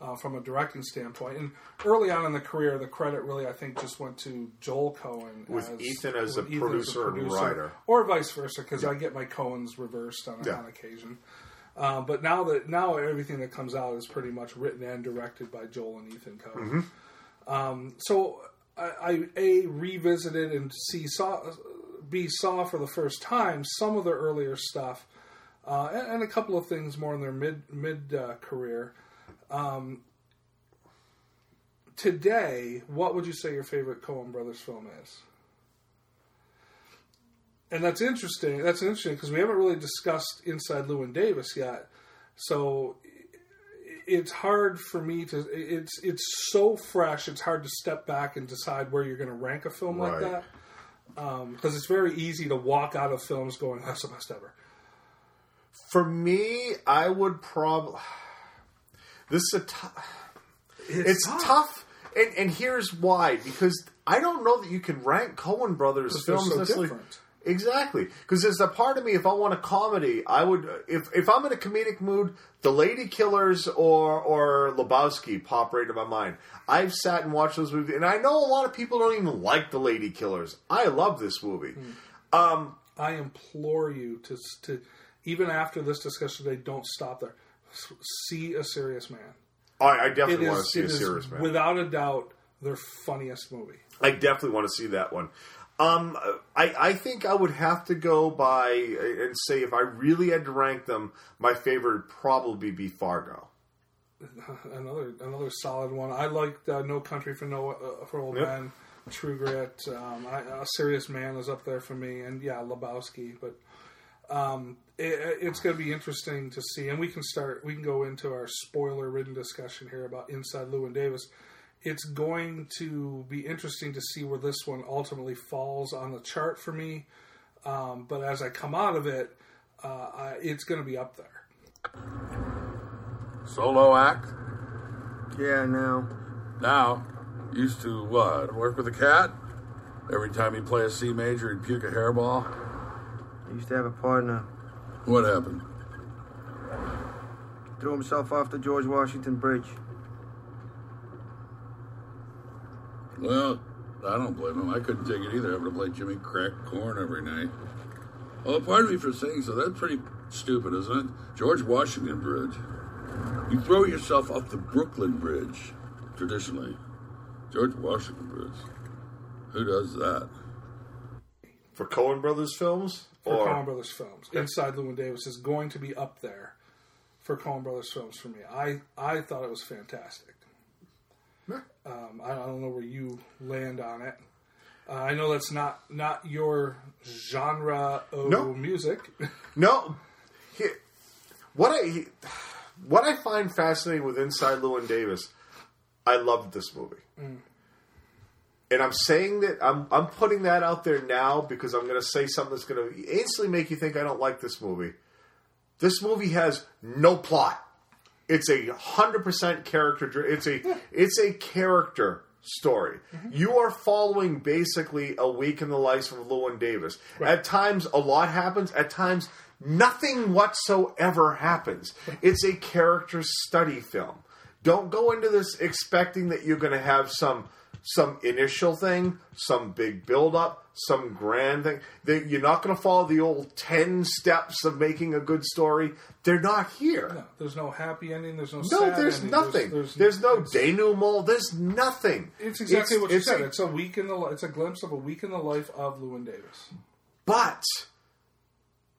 uh, from a directing standpoint. And early on in the career, the credit really, I think, just went to Joel Coen With Ethan as with a producer and writer. or vice versa, because I get my Coens reversed on, Yeah. on occasion. Um, but now that now everything that comes out is pretty much written and directed by Joel and Ethan Coen. Mhm. Um, so I, I a revisited and see saw b saw for the first time some of their earlier stuff, uh, and, and a couple of things more in their mid mid uh, career. Um, today, what would you say your favorite Coen Brothers film is? And that's interesting. That's interesting because we haven't really discussed Inside Llewyn Davis yet. So it's hard for me to. It's it's so fresh. It's hard to step back and decide where you're going to rank a film like Right. that. Because it's very easy to walk out of films going, "That's the best ever." For me, I would probably. This is a tough. It's, tough. and and here's why: because I don't know that you can rank Coen Brothers films so necessarily. different. Exactly, because there's a part of me. If I want a comedy, I would. If if I'm in a comedic mood, The Ladykillers or or Lebowski pop right into my mind. I've sat and watched those movies, and I know a lot of people don't even like The Ladykillers. I love this movie. Um, I implore you to to even after this discussion today, don't stop there. See a serious man. I, I definitely want to see a serious man. Without a doubt, their funniest movie. I definitely want to see that one. Um, I, I think I would have to go by and say if I really had to rank them, my favorite would probably be Fargo. another another solid one. I liked uh, No Country for No uh, for Old Yep. Men, True Grit. Um, I, a Serious Man is up there for me, and yeah, Lebowski. But um, it, it's going to be interesting to see, and we can start. We can go into our spoiler-ridden discussion here about Inside Llewyn Davis. It's going to be interesting to see where this one ultimately falls on the chart for me. Um, but as I come out of it, uh, I, it's going to be up there. Solo act? Yeah, now. Now? Used to what? Work with a cat? Every time he'd play a C major, he'd puke a hairball? I used to have a partner. What happened? Threw himself off the George Washington Bridge. Well, I don't blame him. I couldn't take it either, having to play Jimmy Crack Corn every night. Oh, pardon me for saying so. That's pretty stupid, isn't it? George Washington Bridge. You throw yourself off the Brooklyn Bridge, traditionally. George Washington Bridge. Who does that? For Coen Brothers films? For Or- Coen Brothers films. Inside Llewyn Davis is going to be up there for Coen Brothers films for me. I, I thought it was fantastic. Um, I don't know where you land on it. Uh, I know that's not not your genre of No. music. No. Here, what I what I find fascinating with Inside Llewyn Davis, I loved this movie. Mm. And I'm saying that I'm I'm putting that out there now because I'm going to say something that's going to instantly make you think I don't like this movie. This movie has no plot. It's a hundred percent character. It's a it's a character story. Mm-hmm. You are following basically a week in the life of Llewyn Davis. At times, a lot happens. At times, nothing whatsoever happens. It's a character study film. Don't go into this expecting that you're going to have some some initial thing, some big build up, some grand thing. That you're not going to follow the old ten steps of making a good story. They're not here. No, there's no happy ending. There's no. No, sad there's ending, nothing. There's, There's, no denouement. There's nothing. It's exactly what you it's said. a- it's a week in the. It's a glimpse of a week in the life of Llewyn Davis. But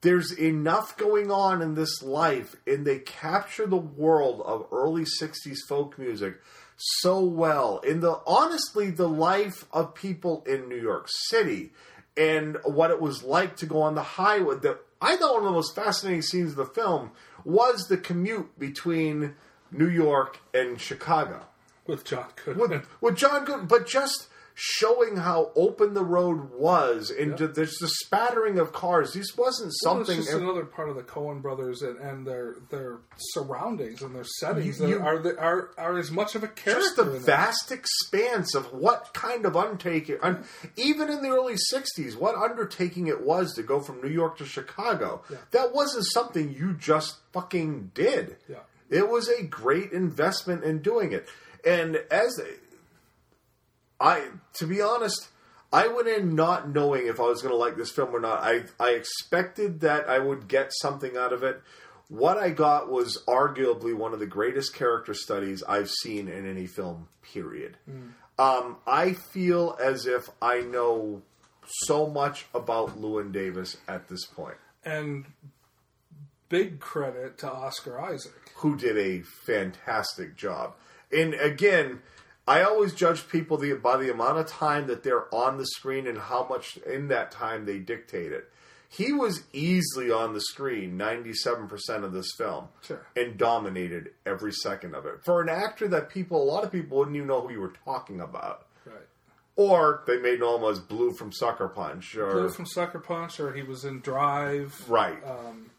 there's enough going on in this life, and they capture the world of early '60s folk music so well. In the honestly, the life of people in New York City, and what it was like to go on the highway. The, I thought one of the most fascinating scenes of the film was the commute between New York and Chicago with John Goodman. with, with John Good, but just showing how open the road was, and Yeah. there's the spattering of cars. This wasn't Well, it's something. just another part of the Coen brothers and, and their their surroundings and their settings You- that are, the, are are as much of a character. just the vast expanse of what kind of undertaking, un, even in the early '60s, what undertaking it was to go from New York to Chicago. That wasn't something you just fucking did. Yeah. It was a great investment in doing it, and as I, to be honest, I went in not knowing if I was going to like this film or not. I I expected that I would get something out of it. What I got was arguably one of the greatest character studies I've seen in any film. Period. Um, I feel as if I know so much about Llewyn Davis at this point, and big credit to Oscar Isaac. who did a fantastic job. And again, I always judge people the, by the amount of time that they're on the screen and how much in that time they dictate it. He was easily on the screen 97% of this film Sure. and dominated every second of it. For an actor that people, a lot of people wouldn't even know who you were talking about. Right. Or they may know him as Blue from Sucker Punch. Or, Blue from Sucker Punch, or he was in Drive. Right. Um,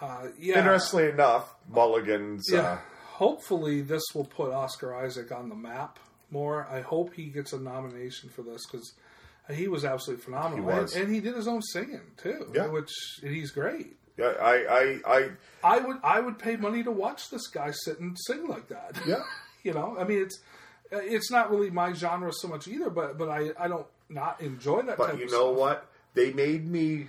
uh, yeah. Interestingly enough, Mulligan's. Yeah. Uh, Hopefully, this will put Oscar Isaac on the map more. I hope he gets a nomination for this because he was absolutely phenomenal. He was. And, and he did his own singing too, Yeah. which he's great. yeah, I, I, I, I would I would pay money to watch this guy sit and sing like that. Yeah. you know, I mean, it's it's not really my genre so much either, but but I I don't not enjoy that. But you know stuff. what? They made me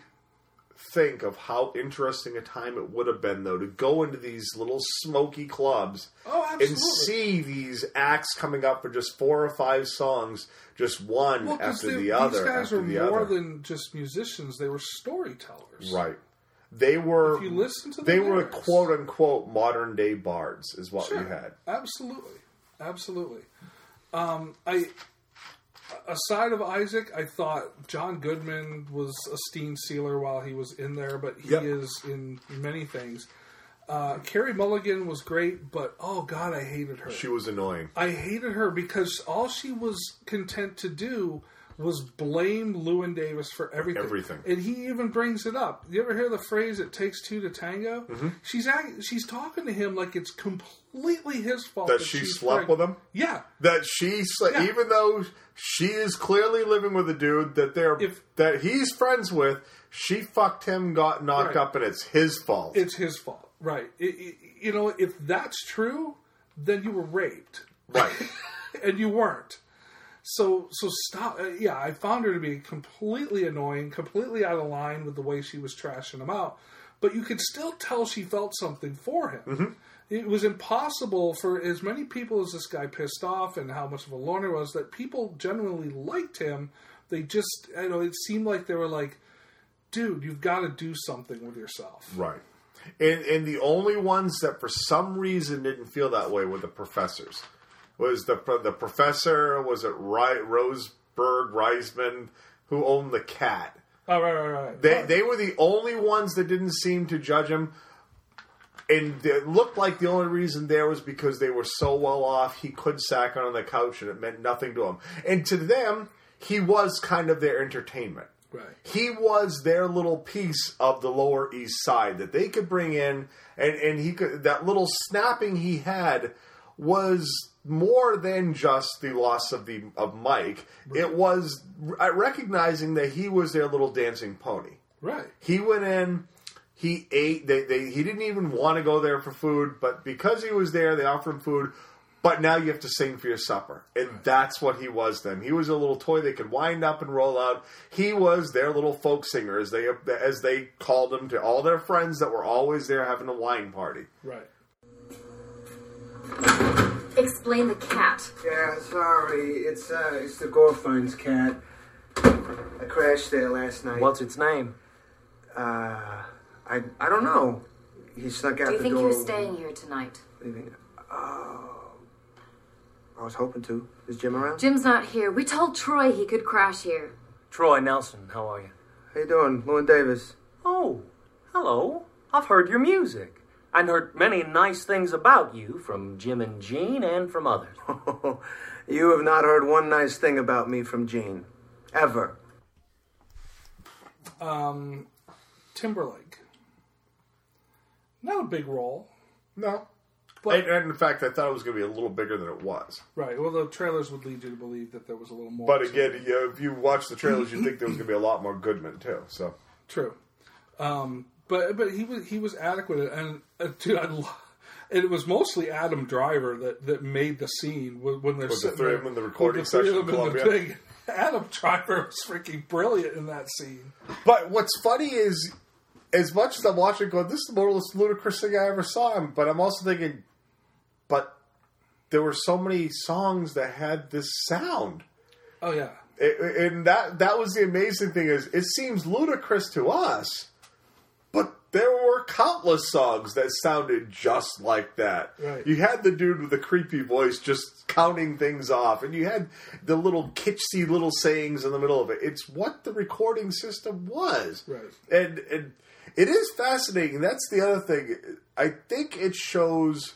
think of how interesting a time it would have been, though, to go into these little smoky clubs Oh, and see these acts coming up for just four or five songs, just one Well, after they- the other. these guys are the more other. than just musicians; they were storytellers. right. They were. If you listen to the they were quote unquote modern day bards, is what Sure. we had. Absolutely, absolutely. Um, I aside of Isaac, I thought John Goodman was a steam sealer while he was in there, but he Yep. is in many things. Uh, Carey Mulligan was great, but oh god, I hated her. She was annoying. I hated her because all she was content to do was blame Llewyn Davis for everything. Everything. and he even brings it up. You ever hear the phrase "it takes two to tango"? Mhm. She's act- she's talking to him like it's completely his fault That she slept with him? Yeah, That she, sle- Yeah. even though she is clearly living with a dude that they're that he's friends with, she fucked him, got knocked Right. up, and it's his fault. it's his fault. Right? It- it- you know, if that's true, then you were raped, right? and you weren't. So so stop. Uh, yeah, I found her to be completely annoying, completely out of line with the way she was trashing him out. But you could still tell she felt something for him. Mhm. It was impossible for as many people as this guy pissed off and how much of a loner was that people genuinely liked him. They just, you know, it seemed like they were like, dude, you've got to do something with yourself. Right. And and the only ones that for some reason didn't feel that way were the professors. Was the the professor? Was it Roseberg Reisman who owned the cat? Oh, right, right, right. They they were the only ones that didn't seem to judge him. And it looked like the only reason there was because they were so well off he could sack on the couch and it meant nothing to him. And to them, he was kind of their entertainment. Right. He was their little piece of the Lower East Side that they could bring in, and and he could that little snapping he had was more than just the loss of the of Mike. It was uh, recognizing that he was their little dancing pony. Right. He went in. He ate. They, they he didn't even want to go there for food, but because he was there, they offered him food. But now you have to sing for your supper, and that's what he was. Then he was a little toy they could wind up and roll out. He was their little folk singer, as they as they called him to all their friends that were always there having a wine party. Right. Explain the cat. Yeah, sorry. It's uh, it's the Gorfeins cat. I crashed there last night. What's its name? Uh, I I don't know. He snuck out Do you the think door. you're staying here tonight? Leaving. Oh, I was hoping to. Is Jim around? Jim's not here. We told Troy he could crash here. Troy Nelson. How are you? How you doing, Llewyn Davis? Oh, hello. I've heard your music and heard many nice things about you from Jim and Jean and from others. you have not heard one nice thing about me from Jean. Ever. Um, Timberlake. Not a big role. No. But- and, and in fact, I thought it was going to be a little bigger than it was. Right. Well, the trailers would lead you to believe that there was a little more. But again, you, if you watch the trailers, you think there was going to be a lot more Goodman too. So True. Um, but but he was he was adequate, and dude, I lo- and it was mostly Adam Driver that, that made the scene when, when they're With the sitting three there of them in the recording with the three session of in them in the Columbia. thing. Adam Driver was freaking brilliant in that scene. But what's funny is, as much as I'm watching, going, "This is the most ludicrous thing I ever saw him," but I'm also thinking, but there were so many songs that had this sound, Oh yeah, It- and that that was the amazing thing is it seems ludicrous to us, but there were countless songs that sounded just like that. Right. You had the dude with the creepy voice just counting things off, and you had the little kitschy little sayings in the middle of it. It's what the recording system was. Right. And and it is fascinating. That's the other thing. I think it shows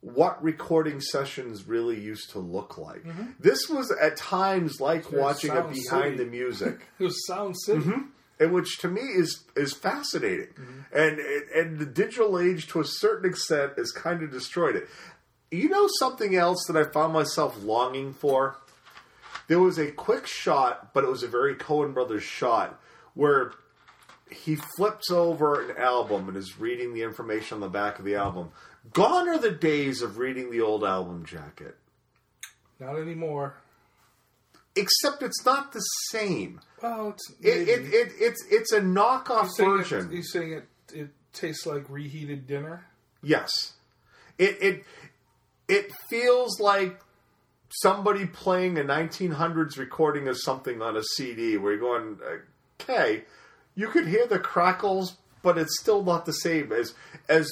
what recording sessions really used to look like. Mm-hmm. This was at times like watching a behind City. the music. it was Sound City. Mm-hmm. And which to me is is fascinating. Mm-hmm. And and the digital age, to a certain extent, has kind of destroyed it. You know something else that I found myself longing for. There was a quick shot, but it was a very Coen Brothers shot where he flips over an album and is reading the information on the back of the album. Gone are the days of reading the old album jacket. Not anymore. Except it's not the same. Well, it's It, it, it, it's it's a knockoff He's saying it- version. he's saying it it tastes like reheated dinner. Yes. It it it feels like somebody playing a 1900s recording of something on a CD where you're going, okay, you could hear the crackles, but it's still not the same as as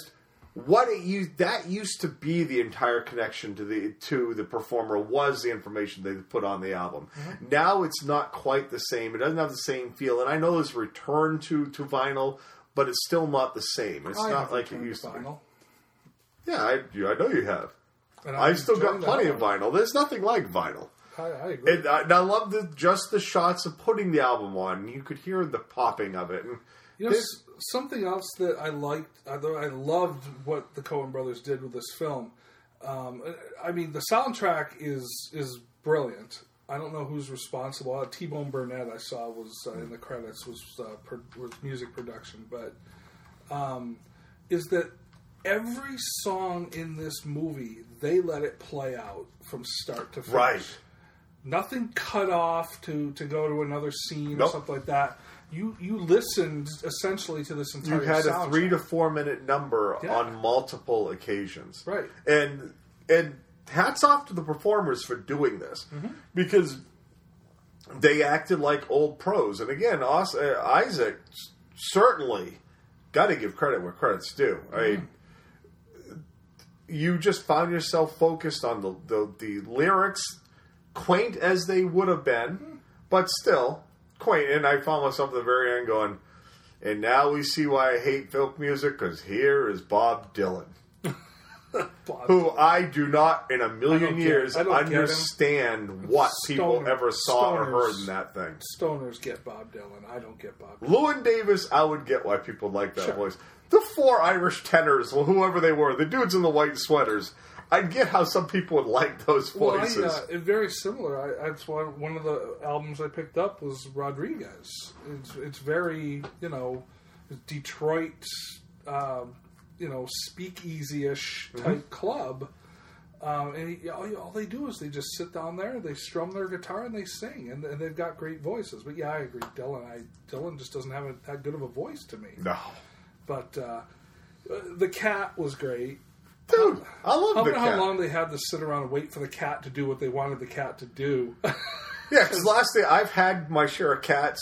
what it used that used to be the entire connection to the to the performer was the information they put on the album. Mm-hmm. Now it's not quite the same. It doesn't have the same feel. And I know there's a return to to vinyl, but it's still not the same. It's I not like it to used to be. vinyl. Yeah, I, I know you have. And I've I'm still got plenty of vinyl. There's nothing like vinyl. I, I agree. And I, and I love the just the shots of putting the album on. You could hear the popping of it. And You know, there's- something else that I liked, although I loved what the Coen Brothers did with this film. Um, I mean, the soundtrack is is brilliant. I don't know who's responsible. Uh, T Bone Burnett, I saw was uh, in the credits was uh, pro- was music production, but um, is that every song in this movie they let it play out from start to finish. Right. Nothing cut off to to go to another scene or Nope. something like that. You you listened essentially to this entire. you had a three to four minute number Yeah. on multiple occasions. Right. And and hats off to the performers for doing this Mm-hmm. because they acted like old pros. And again, Os- uh, Isaac certainly got to give credit where credit's due. I mean, you just found yourself focused on the, the the lyrics, quaint as they would have been, but still quaint. And I found myself at the very end going, and now we see why I hate folk music because here is Bob Dylan. Who I do not in a million years I don't get him. understand what people ever saw or heard in that thing. Stoners get Bob Dylan. I don't get Bob. Dylan. Llewyn Davis, I would get why people like that Sure. voice. The four Irish tenors, well, whoever they were, the dudes in the white sweaters, I'd get how some people would like those Well, I, voices. uh, very similar. I, that's why one of the albums I picked up was Rodriguez. It's it's very you know Detroit, uh, you know speakeasy ish Mm-hmm. type club. Um, and he, all, all they do is they just sit down there, they strum their guitar, and they sing, and, and they've got great voices. But yeah, I agree, Dylan. I Dylan just doesn't have a, that good of a voice to me. no. But uh, uh, the cat was great. Dude, I love I the wonder how long they had to sit around and wait for the cat to do what they wanted the cat to do. Yeah, because last day I've had my share of cats.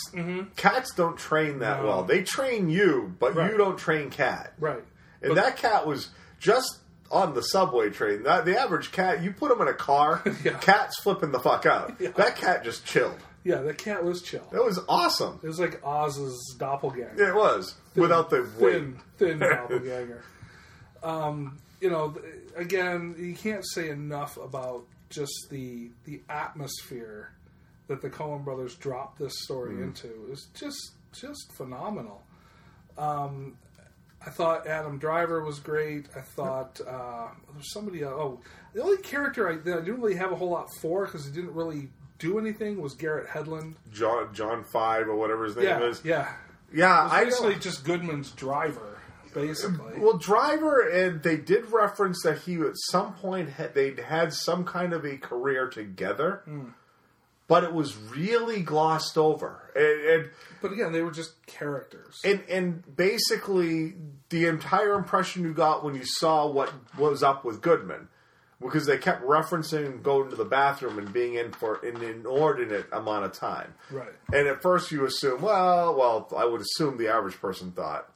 Cats don't train that Mm-hmm. No. well. They train you, but Right. you don't train cat. right. And that cat was just on the subway train. That the average cat, you put him in a car, cat's flipping the fuck out. That cat just chilled. Yeah, that cat was chill. That was awesome. It was like Oz's doppelganger. Yeah, it was without the thin, weight. thin doppelganger. Um, you know, again, you can't say enough about just the the atmosphere that the Coen Brothers dropped this story Mm. into. It was just just phenomenal. Um, I thought Adam Driver was great. I thought uh, there's somebody. else. Oh, the only character I, that I didn't really have a whole lot for because he didn't really do anything was Garrett Hedlund. John John Five or whatever his name Yeah, is. yeah, Yeah, It was I basically just Goodman's driver, basically. Well, Driver and they did reference that he at some point had, they'd had some kind of a career together, Hmm. but it was really glossed over. And, and But again, they were just characters. and and basically the entire impression you got when you saw what was up with Goodman, because they kept referencing going to the bathroom and being in for an inordinate amount of time. Right. And at first you assume, well, well, I would assume the average person thought,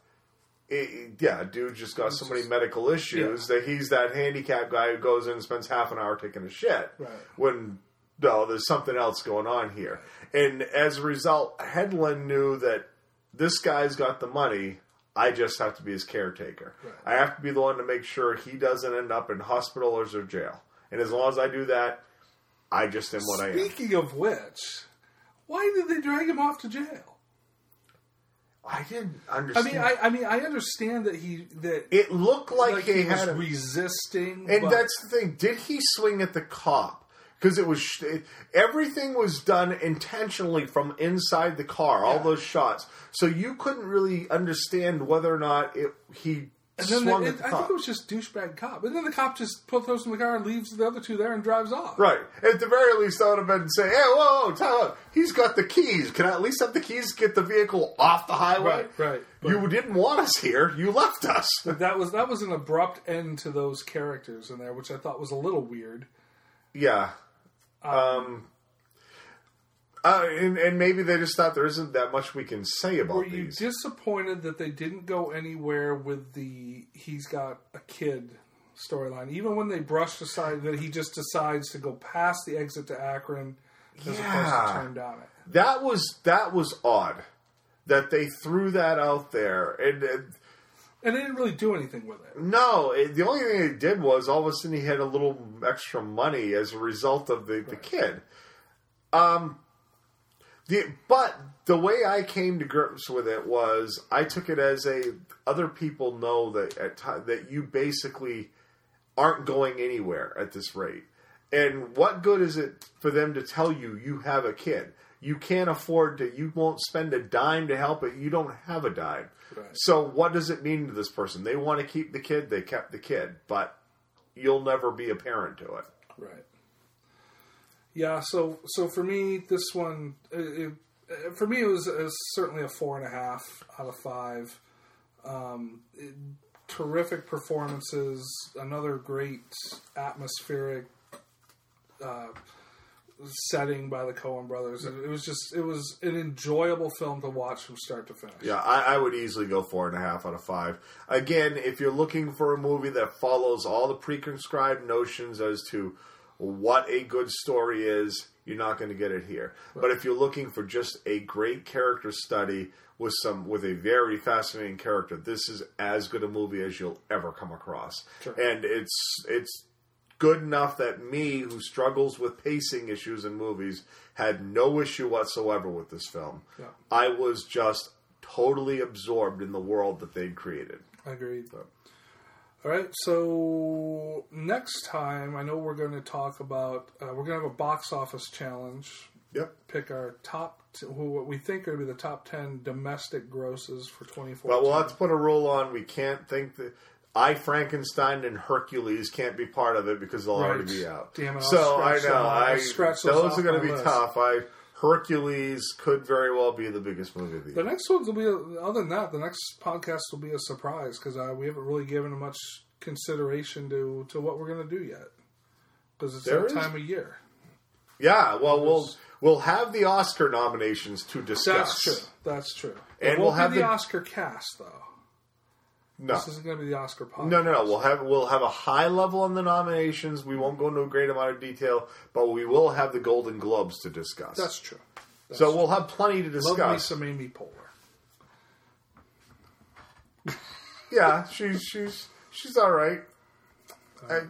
eh, yeah, dude just got so many medical issues that he's that handicapped guy who goes in and spends half an hour taking a shit. Right. When no, there's something else going on here. And as a result, Hedlund knew that this guy's got the money. I just have to be his caretaker. I have to be the one to make sure he doesn't end up in hospital or jail. And as long as I do that, I just am what I am. Speaking of which, why did they drag him off to jail? I didn't understand. I mean, I, I mean, I understand that he that it looked like, he, he had was a- resisting, And but- that's the thing. Did he swing at the cop? Because it was sh- everything was done intentionally from inside the car. All those shots, so you couldn't really understand whether or not it, he And then swung the, at the I cop. think it was just douchebag cop. And then the cop just put those in the car and leaves the other two there and drives off. Right. At the very least, I would have been saying, "Hey, whoa, whoa, out. He's got the keys. Can I at least have the keys to get the vehicle off the highway?" Right, right. You didn't want us here. You left us. But that was that was an abrupt end to those characters in there, which I thought was a little weird. Yeah. Um. Uh, and, and maybe they just thought there isn't that much we can say about Were you these. disappointed that they didn't go anywhere with the he's got a kid storyline? Even when they brushed aside that he just decides to go past the exit to Akron as opposed Yeah. to turn down it. That was that was odd that they threw that out there, and uh, And they didn't really do anything with it. no, it, the only thing they did was all of a sudden he had a little extra money as a result of the, the kid. Um, the but the way I came to grips with it was I took it as a other people know that at ti that you basically aren't going anywhere at this rate. And what good is it for them to tell you you have a kid? You can't afford to. You won't spend a dime to help it. You don't have a dime. So what does it mean to this person? They want to keep the kid. They kept the kid, but you'll never be a parent to it. Right. Yeah. So so for me, this one, it, it, for me, it was, it was certainly a four and a half out of five. Um, terrific performances. Another great atmospheric uh, setting by the Coen Brothers. It, it was just it was an enjoyable film to watch from start to finish. Yeah, I, I would easily go four and a half out of five. Again, if you're looking for a movie that follows all the pre-conscribed notions as to what a good story is, you're not going to get it here. But if you're looking for just a great character study with some with a very fascinating character, this is as good a movie as you'll ever come across. Sure. And it's it's good enough that me, who struggles with pacing issues in movies, had no issue whatsoever with this film. Yeah. I was just totally absorbed in the world that they'd created. Agreed. All right, so next time, I know we're going to talk about. Uh, we're going to have a box office challenge. Yep. Pick our top, t- what we think are going to be the top ten domestic grosses for twenty four. Well, we'll have to put a rule on. We can't think that I Frankenstein and Hercules can't be part of it because they'll already be out. Damn it, I'll so I know I those those are going to be list. tough. I Hercules could very well be the biggest movie of the The next one will be. Other than that, the next podcast will be a surprise because uh, we haven't really given much consideration to to what we're going to do yet because it's There that is- time of year. Yeah, well, we'll we'll have the Oscar nominations to discuss. That's true. That's true. And we'll won't have the the- Oscar cast though. No. This isn't going to be the Oscar podcast. No, no, no. We'll have we'll have a high level on the nominations. We won't go into a great amount of detail, but we will have the Golden Globes to discuss. That's true. so we'll have plenty to discuss. Love me some Amy Poehler. yeah, she's she's she's all right. I-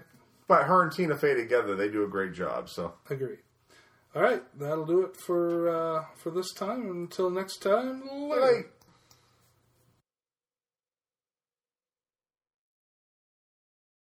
but her and Tina Fey together, they do a great job. So agree. All right, that'll do it for uh, for this time. Until next time, later. Right.